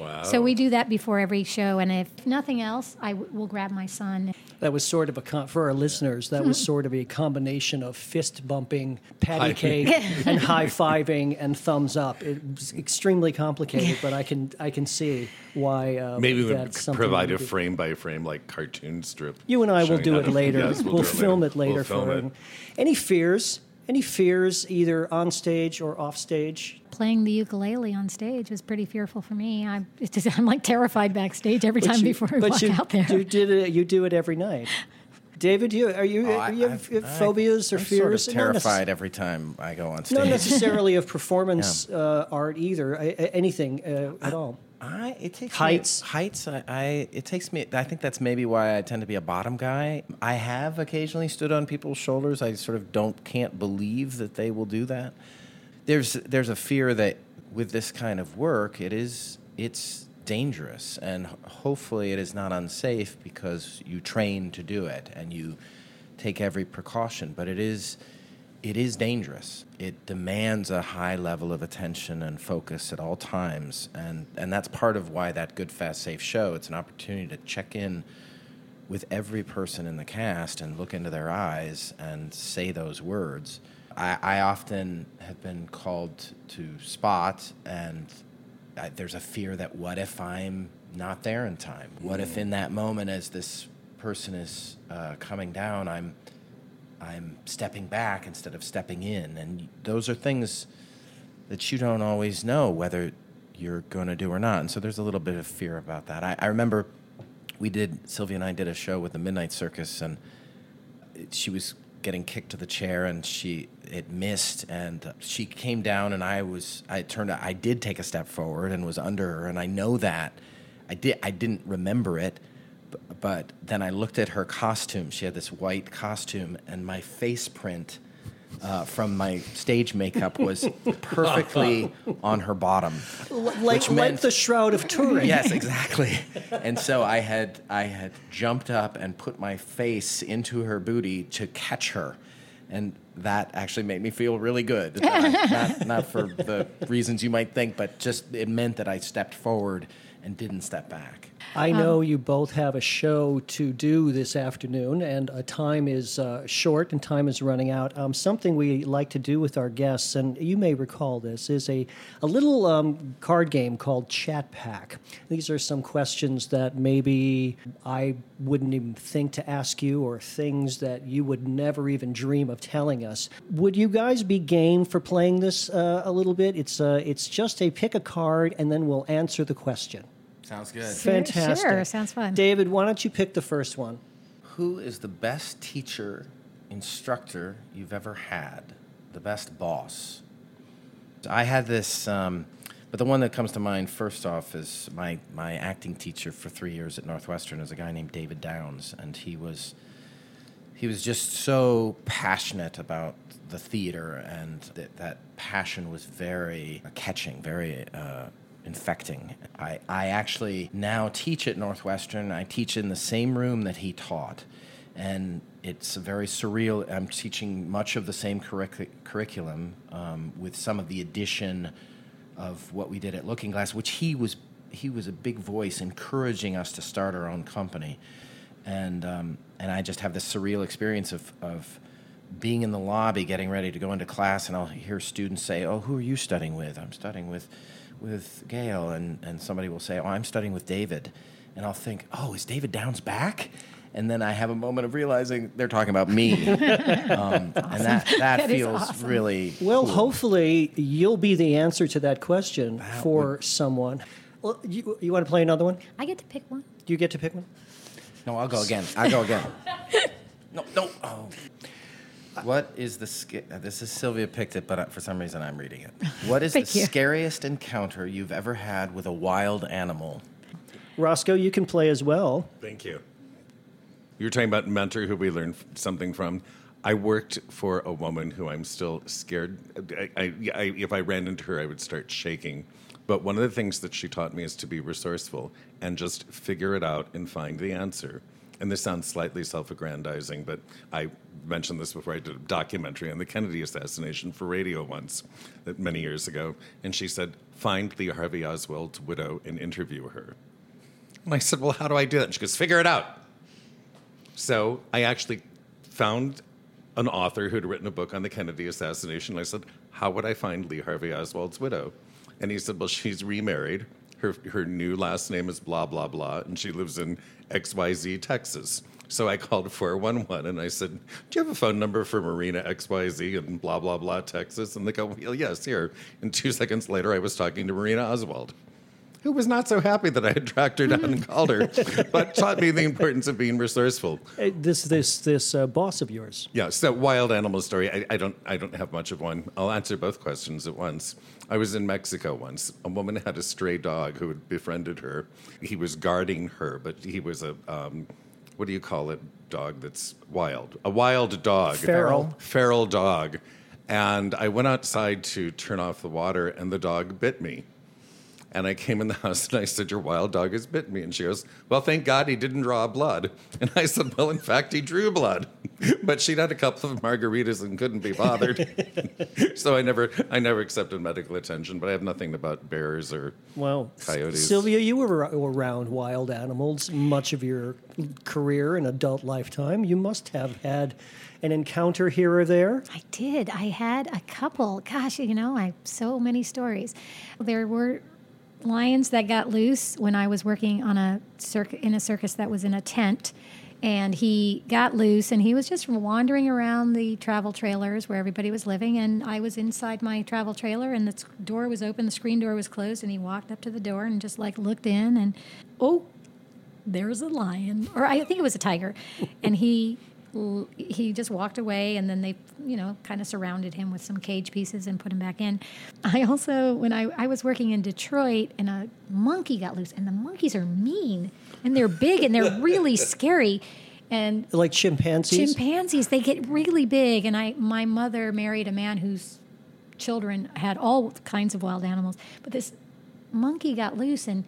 Wow. So we do that before every show, and if nothing else, I w- will grab my son. That was sort of a con- for our listeners. That was sort of a combination of fist bumping, patty High- cake, and high fiving and thumbs up. It was extremely complicated, but I can I can see why. Uh, Maybe we that's would provide a frame by frame like cartoon strip. You and I will do it later. Yes, we'll do it film it later We'll film for it. any fears. Any fears either on stage or off stage? Playing the ukulele on stage was pretty fearful for me. I'm, it's just, I'm like terrified backstage every time you, before I but walk you, out there. You did it. You do it every night. David, you are you? Oh, I- you have, I- have phobias or I'm fears? Sort of necess- terrified every time I go on stage. Not necessarily of performance uh, art either. I, I- anything uh, at all. I, it takes Heights? Me, heights. I, I it takes me. I think that's maybe why I tend to be a bottom guy. I have occasionally stood on people's shoulders. I sort of don't can't believe that they will do that. There's there's a fear that with this kind of work, it is it's dangerous, and hopefully it is not unsafe because you train to do it and you take every precaution. But it is it is dangerous. It demands a high level of attention and focus at all times, and and that's part of why that good, fast, safe show. It's an opportunity to check in with every person in the cast and look into their eyes and say those words. I, I often have been called to spot, and I, there's a fear that what if I'm not there in time? What if in that moment, as this person is uh, coming down, I'm I'm stepping back instead of stepping in. And those are things that you don't always know whether you're going to do or not. And so there's a little bit of fear about that. I, I remember we did, Sylvia and I did a show with the Midnight Circus, and she was getting kicked to the chair and she it missed and she came down and I was I turned out I did take a step forward and was under her and I know that I did I didn't remember it but then I looked at her costume she had this white costume and my face print uh, from my stage makeup was perfectly on her bottom Like, Which like the Shroud of Turin. yes, exactly. and so I had I had jumped up and put my face into her booty to catch her, and that actually made me feel really good. I, not, not for the reasons you might think, but just it meant that I stepped forward and didn't step back. I know you both have a show to do this afternoon, and uh, time is uh, short and time is running out. Um, something we like to do with our guests, and you may recall this, is a, a little um, card game called Chat Pack. These are some questions that maybe I wouldn't even think to ask you, or things that you would never even dream of telling us. Would you guys be game for playing this uh, a little bit? It's, uh, it's just a pick a card, and then we'll answer the question. Sounds good. Fantastic. Sure, sounds fun. David, why don't you pick the first one? Who is the best teacher, instructor you've ever had? The best boss? I had this, um, but the one that comes to mind first off is my, my acting teacher for three years at Northwestern is a guy named David Downs, and he was he was just so passionate about the theater, and that, that passion was very catching, very uh, infecting. I, I actually now teach at Northwestern. I teach in the same room that he taught, and it's very surreal. I'm teaching much of the same curric- curriculum um, with some of the addition of what we did at Lookingglass, which he was he was a big voice encouraging us to start our own company, and um, and I just have this surreal experience of of being in the lobby, getting ready to go into class, and I'll hear students say, "Oh, who are you studying with?" I'm studying with with Gail, and and somebody will say, "Oh, I'm studying with David," and I'll think, "Oh, is David Downs back?" And then I have a moment of realizing they're talking about me, um, and that that, That is feels awesome. really Well, cool. hopefully you'll be the answer to that question for someone. Well, you, you want to play another one? I get to pick one. Do you get to pick one? No, I'll go again. I'll go again. no, no. Oh. What is the sca- uh, this is Sylvia picked it, but uh, for some reason I'm reading it. What is the Thank you. scariest encounter you've ever had with a wild animal? Roscoe, you can play as well. Thank you. You were talking about mentor who we learned f- something from. I worked for a woman who I'm still scared. I, I, I, if I ran into her, I would start shaking. But one of the things that she taught me is to be resourceful and just figure it out and find the answer. And this sounds slightly self aggrandizing, but I mentioned this before I did a documentary on the Kennedy assassination for radio once, many years ago. And she said, Find Lee Harvey Oswald's widow and interview her. And I said, Well, how do I do that? And she goes, Figure it out. So I actually found an author who'd written a book on the Kennedy assassination. I said, How would I find Lee Harvey Oswald's widow? And he said, Well, she's remarried. Her, her new last name is blah, blah, blah, and she lives in XYZ, Texas. So I called 411 and I said, Do you have a phone number for Marina XYZ in blah, blah, blah, Texas? And they go, Well, yes, here. And two seconds later, I was talking to Marina Oswald who was not so happy that I had tracked her down and called her, but taught me the importance of being resourceful. This this this uh, boss of yours. Yeah, so wild animal story. I, I don't I don't have much of one. I'll answer both questions at once. I was in Mexico once. A woman had a stray dog who had befriended her. He was guarding her, but he was a um, what do you call it? Dog that's wild. A wild dog. Feral. Feral dog. And I went outside to turn off the water, and the dog bit me. And I came in the house and I said, Your wild dog has bit me. And she goes, Well, thank God he didn't draw blood. And I said, Well, in fact, he drew blood. But she'd had a couple of margaritas and couldn't be bothered. so I never I never accepted medical attention, but I have nothing about bears or Well, Coyotes. Sylvia, you were around wild animals much of your career and adult lifetime. You must have had an encounter here or there. I did. I had a couple. Gosh, you know, I have so many stories. There were lions that got loose when I was working on a circ- in a circus that was in a tent. And he got loose and he was just wandering around the travel trailers where everybody was living. And I was inside my travel trailer and the door was open, the screen door was closed. And he walked up to the door and just like looked in and, oh, there's a lion or i think it was a tiger and he he just walked away and then they you know kind of surrounded him with some cage pieces and put him back in i also when i, I was working in detroit and a monkey got loose and the monkeys are mean and they're big and they're really scary and Like chimpanzees. chimpanzees they get really big and i my mother married a man whose children had all kinds of wild animals but this monkey got loose and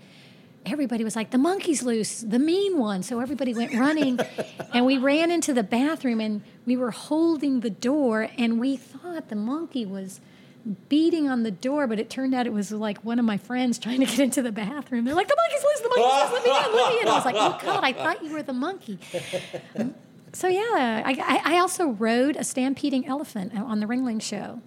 everybody was like the monkey's loose the mean one. So everybody went running and we ran into the bathroom and we were holding the door and we thought the monkey was beating on the door but it turned out it was like one of my friends trying to get into the bathroom. They're like the monkey's loose the monkey's loose let me in let me in. I was like oh god i thought you were the monkey. So yeah, I, I, I also rode a stampeding elephant on the Ringling Show.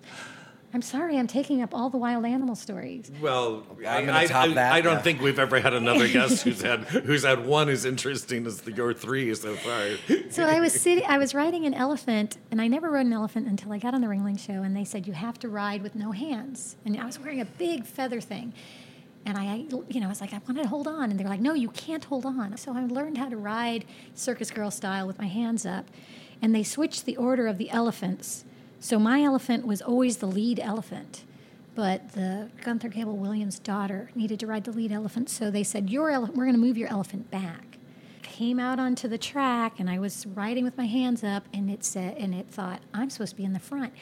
I'm sorry, I'm taking up all the wild animal stories. Well, I'm gonna top that, I don't yeah. think we've ever had another guest who's had who's had one as interesting as the, your three so far. So I was sitting, I was riding an elephant, and I never rode an elephant until I got on the Ringling Show, and they said you have to ride with no hands, and I was wearing a big feather thing. And I, you know, I was like, I want to hold on. And they're like, no, you can't hold on. So I learned how to ride circus girl style with my hands up. And they switched the order of the elephants. So my elephant was always the lead elephant. But the Gunther Gebel-Williams' daughter needed to ride the lead elephant. So they said, your ele- we're going to move your elephant back. Came out onto the track and I was riding with my hands up and it said, and it thought, I'm supposed to be in the front.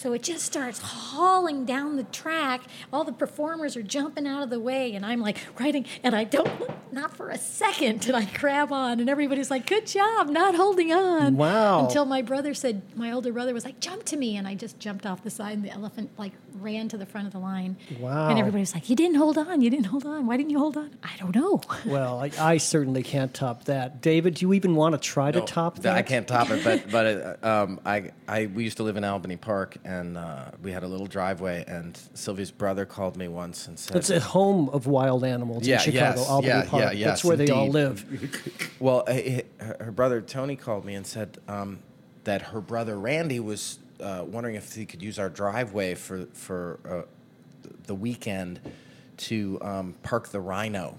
So it just starts hauling down the track. All the performers are jumping out of the way, and I'm like writing, and I don't look, not for a second did I grab on, and everybody's like, "Good job, not holding on." Wow. Until my brother said, my older brother was like, "Jump to me," and I just jumped off the side, and the elephant like ran to the front of the line. Wow. And everybody was like, "You didn't hold on. You didn't hold on. Why didn't you hold on?" I don't know. Well, I, I certainly can't top that. David, do you even want to try to top that? I can't top it, but but it, um, I I we used to live in Albany Park, and uh, we had a little driveway, and Sylvia's brother called me once and said, It's a home of wild animals Yeah, in Chicago, yes, Albany yeah, Park. yeah, yes, That's where they all live. Well, uh, her her brother Tony called me and said um, that her brother Randy was uh, wondering if he could use our driveway for for uh, the weekend to um, park the rhino.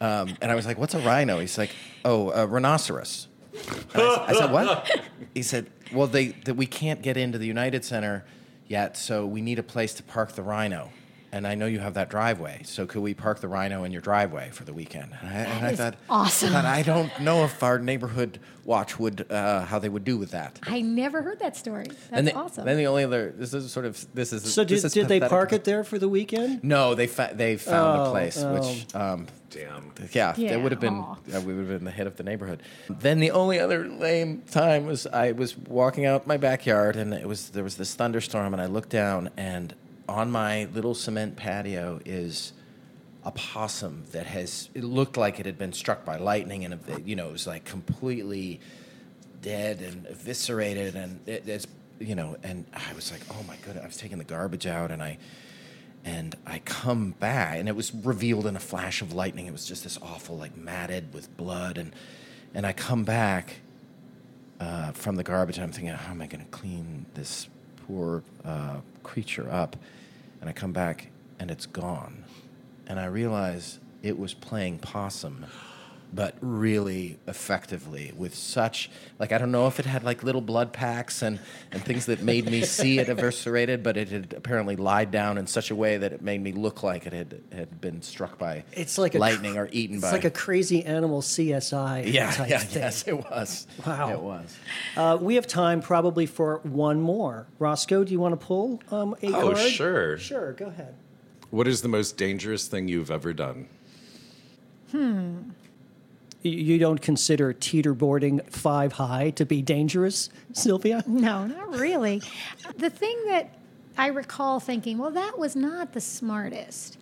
Um, and I was like, "What's a rhino?" He's like, "Oh, a rhinoceros." I, I said, "What?" He said, "Well, they that we can't get into the United Center yet, so we need a place to park the rhino." And I know you have that driveway, so could we park the rhino in your driveway for the weekend? And I, and I thought, awesome. I thought, I don't know if our neighborhood watch would uh, how they would do with that. I never heard that story. That's and the, awesome. Then the only other this is sort of this is So this did, is did they park it there for the weekend? No, they fa- they found Oh, a place oh. which um, Damn. yeah, Yeah, it would have been aw. uh, we would have been the head of the neighborhood. Then the only other lame time was I was walking out my backyard and it was there was this thunderstorm and I looked down and on my little cement patio is a possum that has it looked like it had been struck by lightning and you know it was like completely dead and eviscerated and it, it's you know and I was like oh my goodness I was taking the garbage out and I and I come back, and it was revealed in a flash of lightning. It was just this awful, like matted with blood, and and I come back uh, from the garbage. I'm thinking, how am I going to clean this poor uh, creature up? And I come back, and it's gone, and I realize it was playing possum. But really effectively, with such like I don't know if it had like little blood packs and, and things that made me see it eviscerated, but it had apparently lied down in such a way that it made me look like it had had been struck by It's like a lightning cr- or eaten It's by like a crazy animal CSI yeah type yeah thing. yes it was Wow. it was Uh, we have time probably for one more. Roscoe, do you want to pull um, a Oh, card? sure. Sure, go ahead. What is the most dangerous thing you've ever done? You- You don't consider teeterboarding five high to be dangerous, Sylvia? No, not really. the thing that I recall thinking, well, that was not the smartest,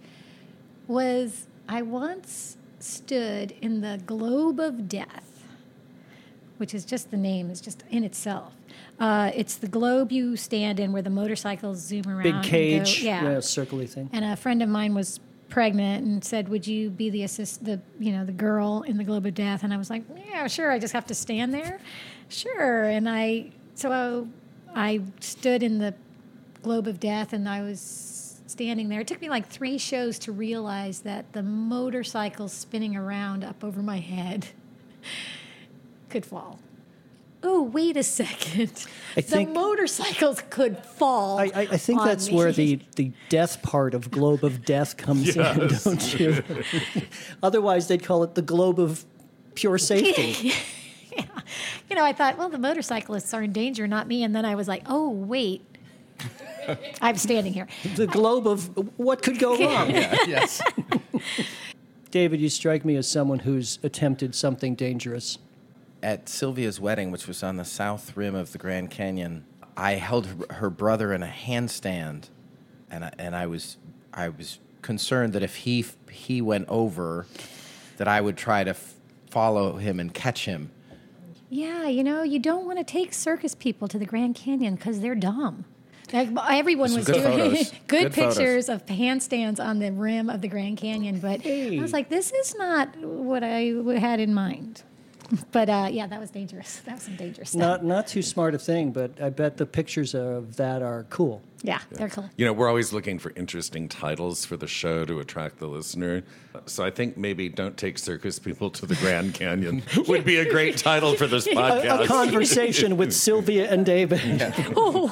was I once stood in the globe of death, which is just the name, is just in itself. Uh, it's the globe you stand in where the motorcycles zoom around. Big and go- cage, yeah. yeah, circly thing. And a friend of mine was pregnant and said, "Would you be the assist the you know the girl in the globe of death?" And I was like, "Yeah, sure. I just have to stand there, sure." And I so I stood in the globe of death, and I was standing there. It took me like three shows to realize that the motorcycle spinning around up over my head could fall. Oh, wait a second. I the think- motorcycles could fall. I, I, I think on that's me. where the, the death part of Globe of Death comes in, don't you? Otherwise, they'd call it the Globe of Pure Safety. yeah. you know, I thought, well, the motorcyclists are in danger, not me. And then I was like, oh, wait. I'm standing here. the Globe of what could go wrong. yes David, you strike me as someone who's attempted something dangerous. At Sylvia's wedding, which was on the south rim of the Grand Canyon, I held her, her brother in a handstand, and I, and I was I was concerned that if he he went over, that I would try to f- follow him and catch him. Yeah, you know, you don't want to take circus people to the Grand Canyon because they're dumb. Like, everyone Some was good doing photos. good, Good photos. pictures of handstands on the rim of the Grand Canyon, but I was like, this is not what I had in mind. But uh, yeah, that was dangerous. That was some dangerous stuff. Not not too smart a thing, but I bet the pictures of that are cool. yeah, they're cool. You know, we're always looking for interesting titles for the show to attract the listener. So I think maybe "Don't Take Circus People to the Grand Canyon" would be a great title for this podcast. a conversation with Sylvia and David. Oh,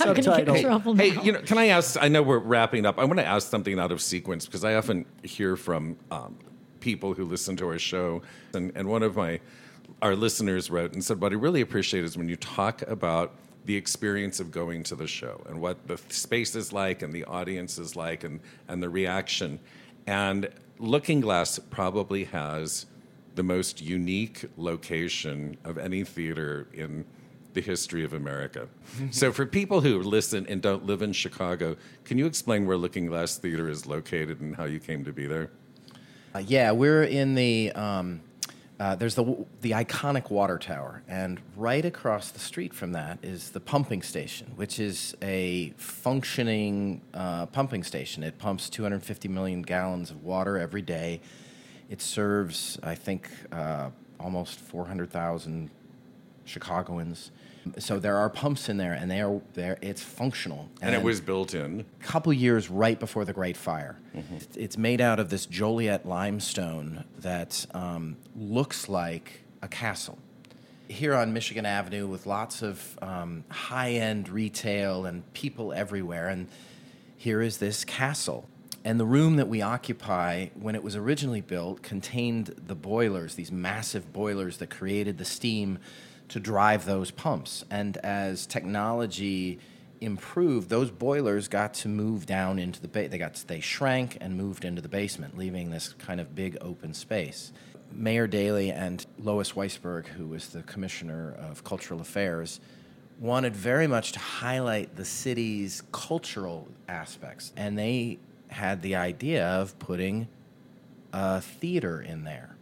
I'm going get Subtitle. in trouble now. Hey, you know, can I ask? I know we're wrapping up. I want to ask something out of sequence because I often hear from um, people who listen to our show, and, and one of my our listeners wrote and said, "What I really appreciate is when you talk about the experience of going to the show and what the space is like and the audience is like and, and the reaction. And Lookingglass probably has the most unique location of any theater in the history of America. so, for people who listen and don't live in Chicago, can you explain where Lookingglass Theater is located and how you came to be there? Uh, yeah, we're in the. Um, uh, there's the the iconic water tower, and right across the street from that is the pumping station, which is a functioning uh, pumping station. It pumps 250 million gallons of water every day. It serves, I think, uh, almost 400,000 Chicagoans. So there are pumps in there, and they are there. It's functional, And, it was built in. a couple years right before the Great Fire. It's made out of this Joliet limestone that um, looks like a castle. Here on Michigan Avenue, with lots of um, high end retail and people everywhere, and here is this castle. And the room that we occupy, when it was originally built, contained the boilers, these massive boilers that created the steam to drive those pumps. And as technology improved, those boilers got to move down into the ba- they got they shrank and moved into the basement, leaving this kind of big open space. Mayor Daley and Lois Weisberg, who was the commissioner of cultural affairs, wanted very much to highlight the city's cultural aspects, and they had the idea of putting a theater in there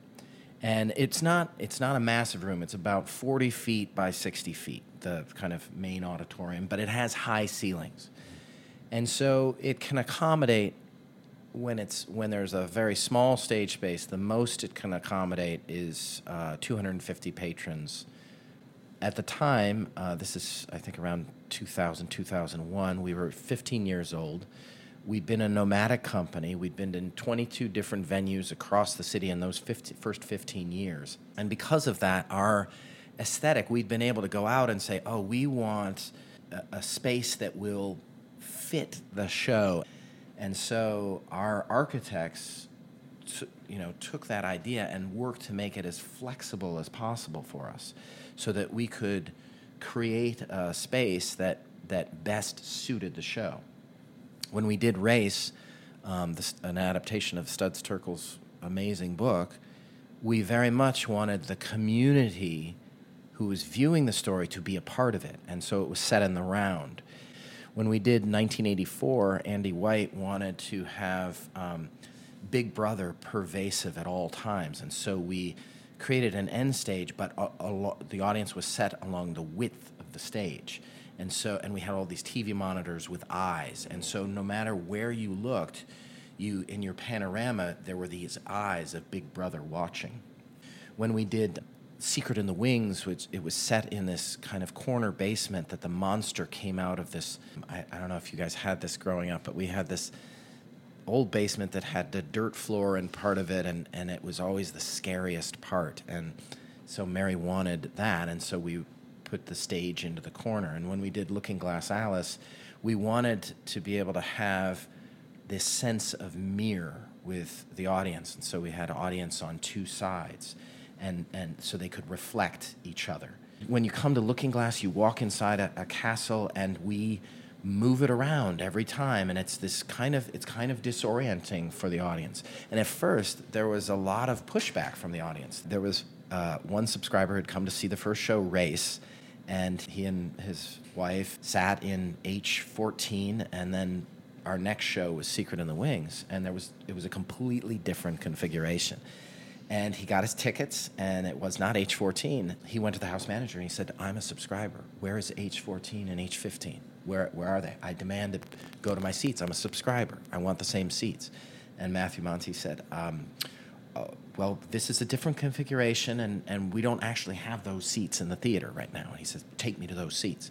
and it's not it's not a massive room. It's about 40 feet by 60 feet the kind of main auditorium but it has high ceilings. And so it can accommodate when it's when there's a very small stage space the most it can accommodate is uh, 250 patrons. At the time uh, this is i think around 2000 2001 we were 15 years old We'd been a nomadic company. We'd been in 22 different venues across the city in those 50, first 15 years. And because of that, our aesthetic, we'd been able to go out and say, oh, we want a, a space that will fit the show. And so our architects t- you know, took that idea and worked to make it as flexible as possible for us so that we could create a space that, that best suited the show when we did Race, um, this, an adaptation of Studs Terkel's amazing book, we very much wanted the community who was viewing the story to be a part of it. And so it was set in the round. When we did 1984, Andy White wanted to have um, Big Brother pervasive at all times. And so we created an end stage, but a, a lo- the audience was set along the width of the stage and so and we had all these TV monitors with eyes, and so no matter where you looked, you in your panorama there were these eyes of Big Brother watching. When we did Secret in the Wings, which it was set in this kind of corner basement that the monster came out of this. I, I don't know if you guys had this growing up, but we had this old basement that had the dirt floor and part of it, and, and it was always the scariest part. And so Mary wanted that, and so we put the stage into the corner. And when we did Lookingglass Alice, we wanted to be able to have this sense of mirror with the audience. And so we had audience on two sides, and, and so they could reflect each other. When you come to Lookingglass, you walk inside a, a castle, and we move it around every time and it's this kind of it's kind of disorienting for the audience and at first there was a lot of pushback from the audience there was uh, one subscriber had come to see the first show race and he and his wife sat in H14 and then our next show was Secret in the Wings and there was it was a completely different configuration. And he got his tickets and it was not H14. He went to the house manager and he said, "I'm a subscriber. Where is H14 and H15? Where where are they? I demand to go to my seats. I'm a subscriber. I want the same seats." And Matthew Monty said, um, uh, well, this is a different configuration, and, and we don't actually have those seats in the theater right now. And he says, take me to those seats.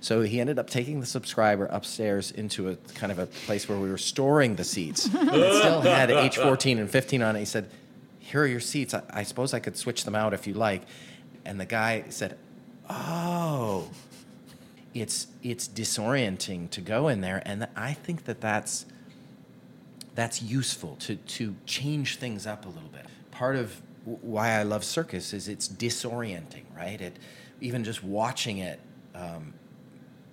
So he ended up taking the subscriber upstairs into a kind of a place where we were storing the seats. it still had H14 and 15 on it. He said, here are your seats. I, I suppose I could switch them out if you like. And the guy said, oh, it's, it's disorienting to go in there. And I think that that's that's useful to, to change things up a little bit. Part of why I love circus is it's disorienting, right? It, even just watching it um,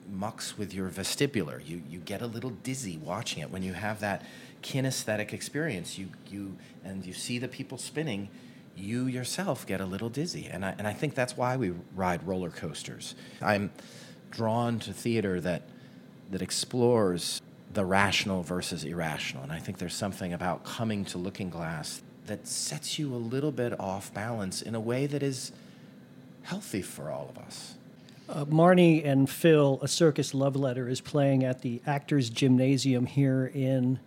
mucks with your vestibular. You you get a little dizzy watching it when you have that kinesthetic experience. You you and you see the people spinning. You yourself get a little dizzy, and I and I think that's why we ride roller coasters. I'm drawn to theater that that explores the rational versus irrational, and I think there's something about coming to Lookingglass that sets you a little bit off balance in a way that is healthy for all of us. Uh, Marnie and Phil, A Circus Love Letter, is playing at the Actors Gymnasium here in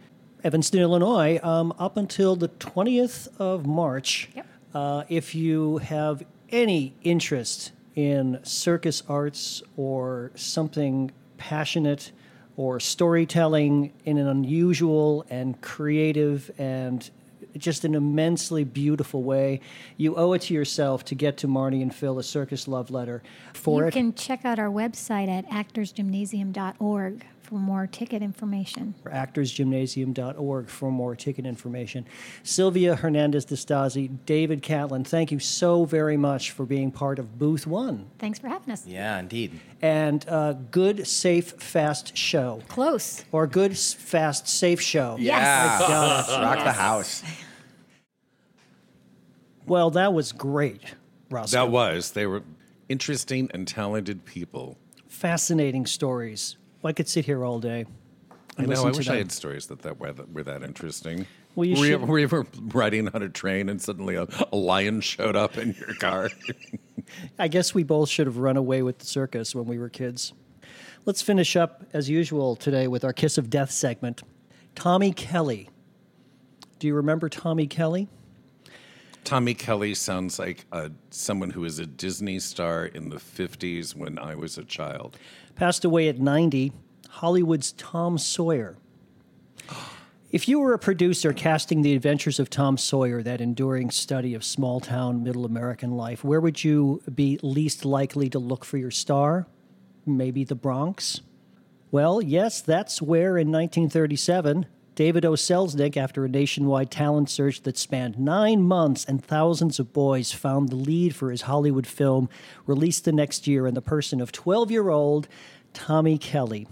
Evanston, Illinois, um, up until the 20th of March. Yep. Uh, if you have any interest in circus arts or something passionate or storytelling in an unusual and creative and just an immensely beautiful way. You owe it to yourself to get to Marnie and Phil a circus love letter for you it. can check out our website at actorsgymnasium.org for more ticket information. actorsgymnasium.org for more ticket information. Sylvia Hernandez-DiStasi, David Catlin, thank you so very much for being part of Booth One. Thanks for having us. Yeah, indeed. And uh, good, safe, fast show. Close. Or good, fast, safe show. Yes. Yeah. Rock the house. Well, that was great, Roscoe. That was. They were interesting and talented people. fascinating stories. I could sit here all day. I know. I wish I had stories that, that were, that were that interesting. Well, you were, you, were you ever riding on a train and suddenly a, a lion showed up in your car? I guess we both should have run away with the circus when we were kids. Let's finish up, as usual, today with our Kiss of Death segment. Tommy Kelly. Do you remember Tommy Kelly? Tommy Kelly sounds like a, someone who was a Disney star in the 50s when I was a child. Passed away at 90. Hollywood's Tom Sawyer. If you were a producer casting the adventures of Tom Sawyer, that enduring study of small town middle American life, where would you be least likely to look for your star? Maybe the Bronx? Well, yes, that's where in 1937, David O. Selznick, after a nationwide talent search that spanned nine months and thousands of boys, found the lead for his Hollywood film, released the next year in the person of 12 year old Tommy Kelly.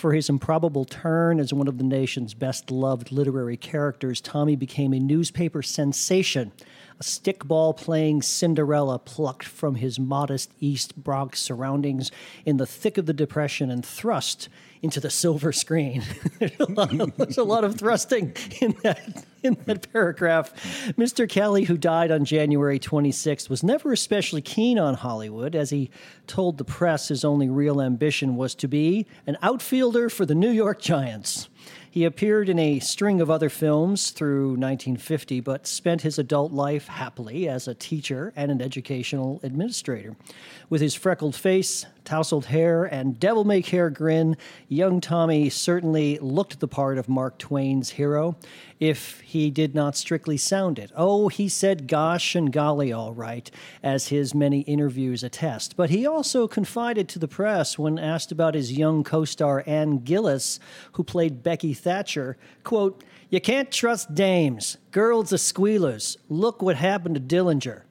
For his improbable turn as one of the nation's best loved literary characters, Tommy became a newspaper sensation, a stickball playing Cinderella plucked from his modest East Bronx surroundings in the thick of the Depression and thrust into the silver screen. there's, a of, there's a lot of thrusting in that, in that paragraph. Mr. Kelly, who died on January 26th, was never especially keen on Hollywood, as he told the press his only real ambition was to be an outfielder for the New York Giants. He appeared in a string of other films through 1950, but spent his adult life happily as a teacher and an educational administrator. With his freckled face, tousled hair, and devil may care grin, young Tommy certainly looked the part of Mark Twain's hero, if he did not strictly sound it. Oh, he said gosh and golly all right, as his many interviews attest. But he also confided to the press when asked about his young co star Ann Gillis, who played Becky Thatcher, quote, You can't trust dames. Girls are squealers. Look what happened to Dillinger.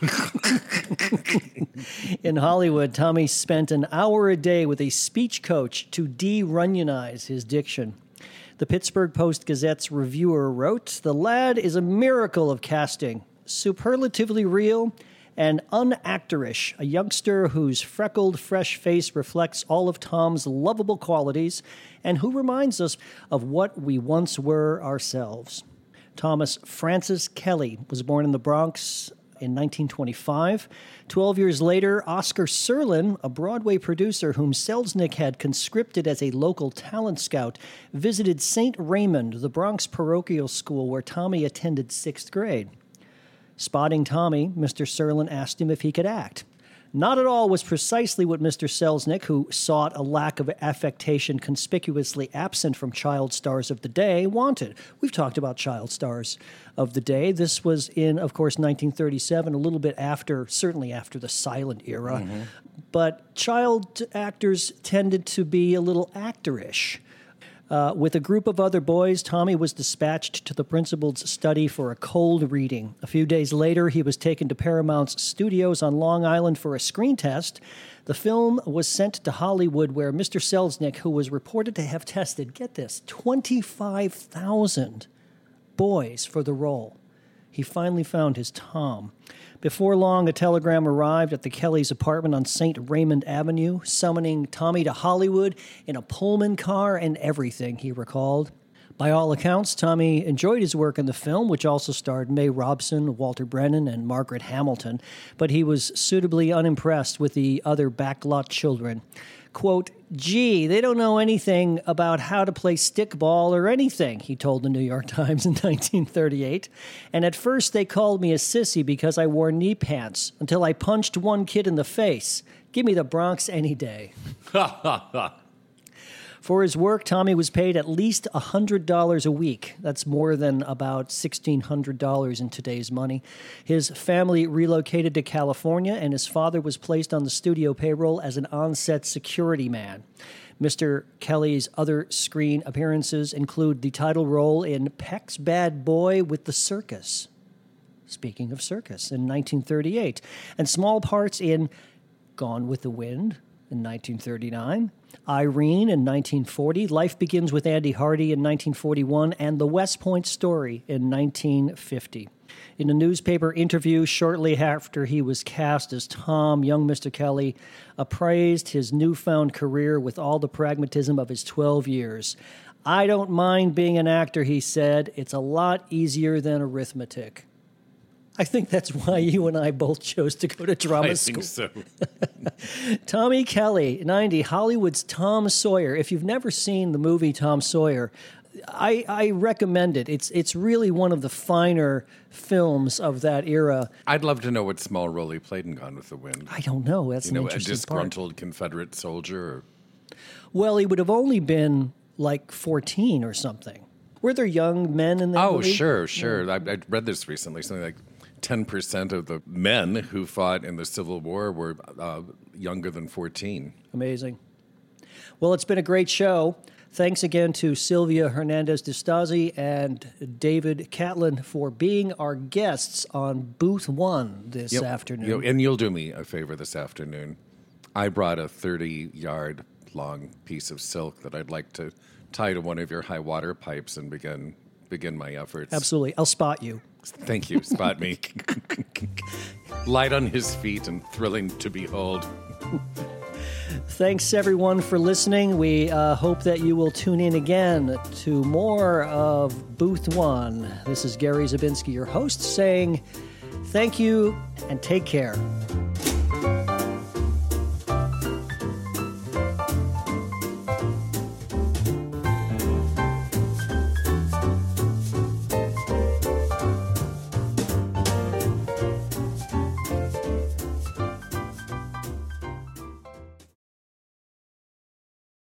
In Hollywood, Tommy spent an hour a day with a speech coach to de Runyonize his diction. The Pittsburgh Post Gazette's reviewer wrote The lad is a miracle of casting, superlatively real and unactorish, a youngster whose freckled, fresh face reflects all of Tom's lovable qualities and who reminds us of what we once were ourselves. Thomas Francis Kelly was born in the Bronx in 1925. Twelve years later, Oscar Serlin, a Broadway producer whom Selznick had conscripted as a local talent scout, visited St. Raymond, the Bronx parochial school where Tommy attended sixth grade. Spotting Tommy, Mr. Serlin asked him if he could act. Not at all was precisely what Mr. Selznick, who sought a lack of affectation conspicuously absent from child stars of the day, wanted. We've talked about child stars of the day. This was in, of course, 1937, a little bit after, certainly after the silent era. Mm-hmm. But child actors tended to be a little actorish. Uh, with a group of other boys, Tommy was dispatched to the principal's study for a cold reading. A few days later, he was taken to Paramount's studios on Long Island for a screen test. The film was sent to Hollywood, where Mr. Selznick, who was reported to have tested, get this, 25,000 boys for the role. He finally found his Tom. Before long, a telegram arrived at the Kellys' apartment on St. Raymond Avenue, summoning Tommy to Hollywood in a Pullman car and everything, he recalled. By all accounts, Tommy enjoyed his work in the film, which also starred May Robson, Walter Brennan, and Margaret Hamilton, but he was suitably unimpressed with the other backlot children quote, gee, they don't know anything about how to play stickball or anything, he told the New York Times in 1938. And at first they called me a sissy because I wore knee pants until I punched one kid in the face. Give me the Bronx any day. For his work, Tommy was paid at least $100 a week. That's more than about $1,600 in today's money. His family relocated to California, and his father was placed on the studio payroll as an on set security man. Mr. Kelly's other screen appearances include the title role in Peck's Bad Boy with the Circus. Speaking of circus, in 1938, and small parts in Gone with the Wind in 1939, Irene in 1940, Life Begins with Andy Hardy in 1941, and The West Point Story in 1950. In a newspaper interview shortly after he was cast as Tom, young Mr. Kelly appraised his newfound career with all the pragmatism of his 12 years. I don't mind being an actor, he said. It's a lot easier than arithmetic. I think that's why you and I both chose to go to drama school. I school. think so. Tommy Kelly, 90, Hollywood's Tom Sawyer. If you've never seen the movie Tom Sawyer, I, I recommend it. It's it's really one of the finer films of that era. I'd love to know what small role he played in Gone with the Wind. I don't know. That's You know, a interesting part. disgruntled Confederate soldier. Or, Well, he would have only been like 14 or something. Were there young men in that oh, movie? sure, sure. I, I read this recently. Something like ten percent of the men who fought in the Civil War were uh, younger than fourteen. Amazing. Well, it's been a great show. Thanks again to Sylvia Hernandez-DiStasi and David Catlin for being our guests on Booth One this Yep. afternoon. You know, and you'll do me a favor this afternoon. I brought a thirty-yard long piece of silk that I'd like to tie to one of your high water pipes and begin begin my efforts. Absolutely. I'll spot you. Thank you. Spot me. Light on his feet and thrilling to behold. Thanks, everyone, for listening. We uh, hope that you will tune in again to more of Booth One. This is Gary Zabinski, your host, saying thank you and take care.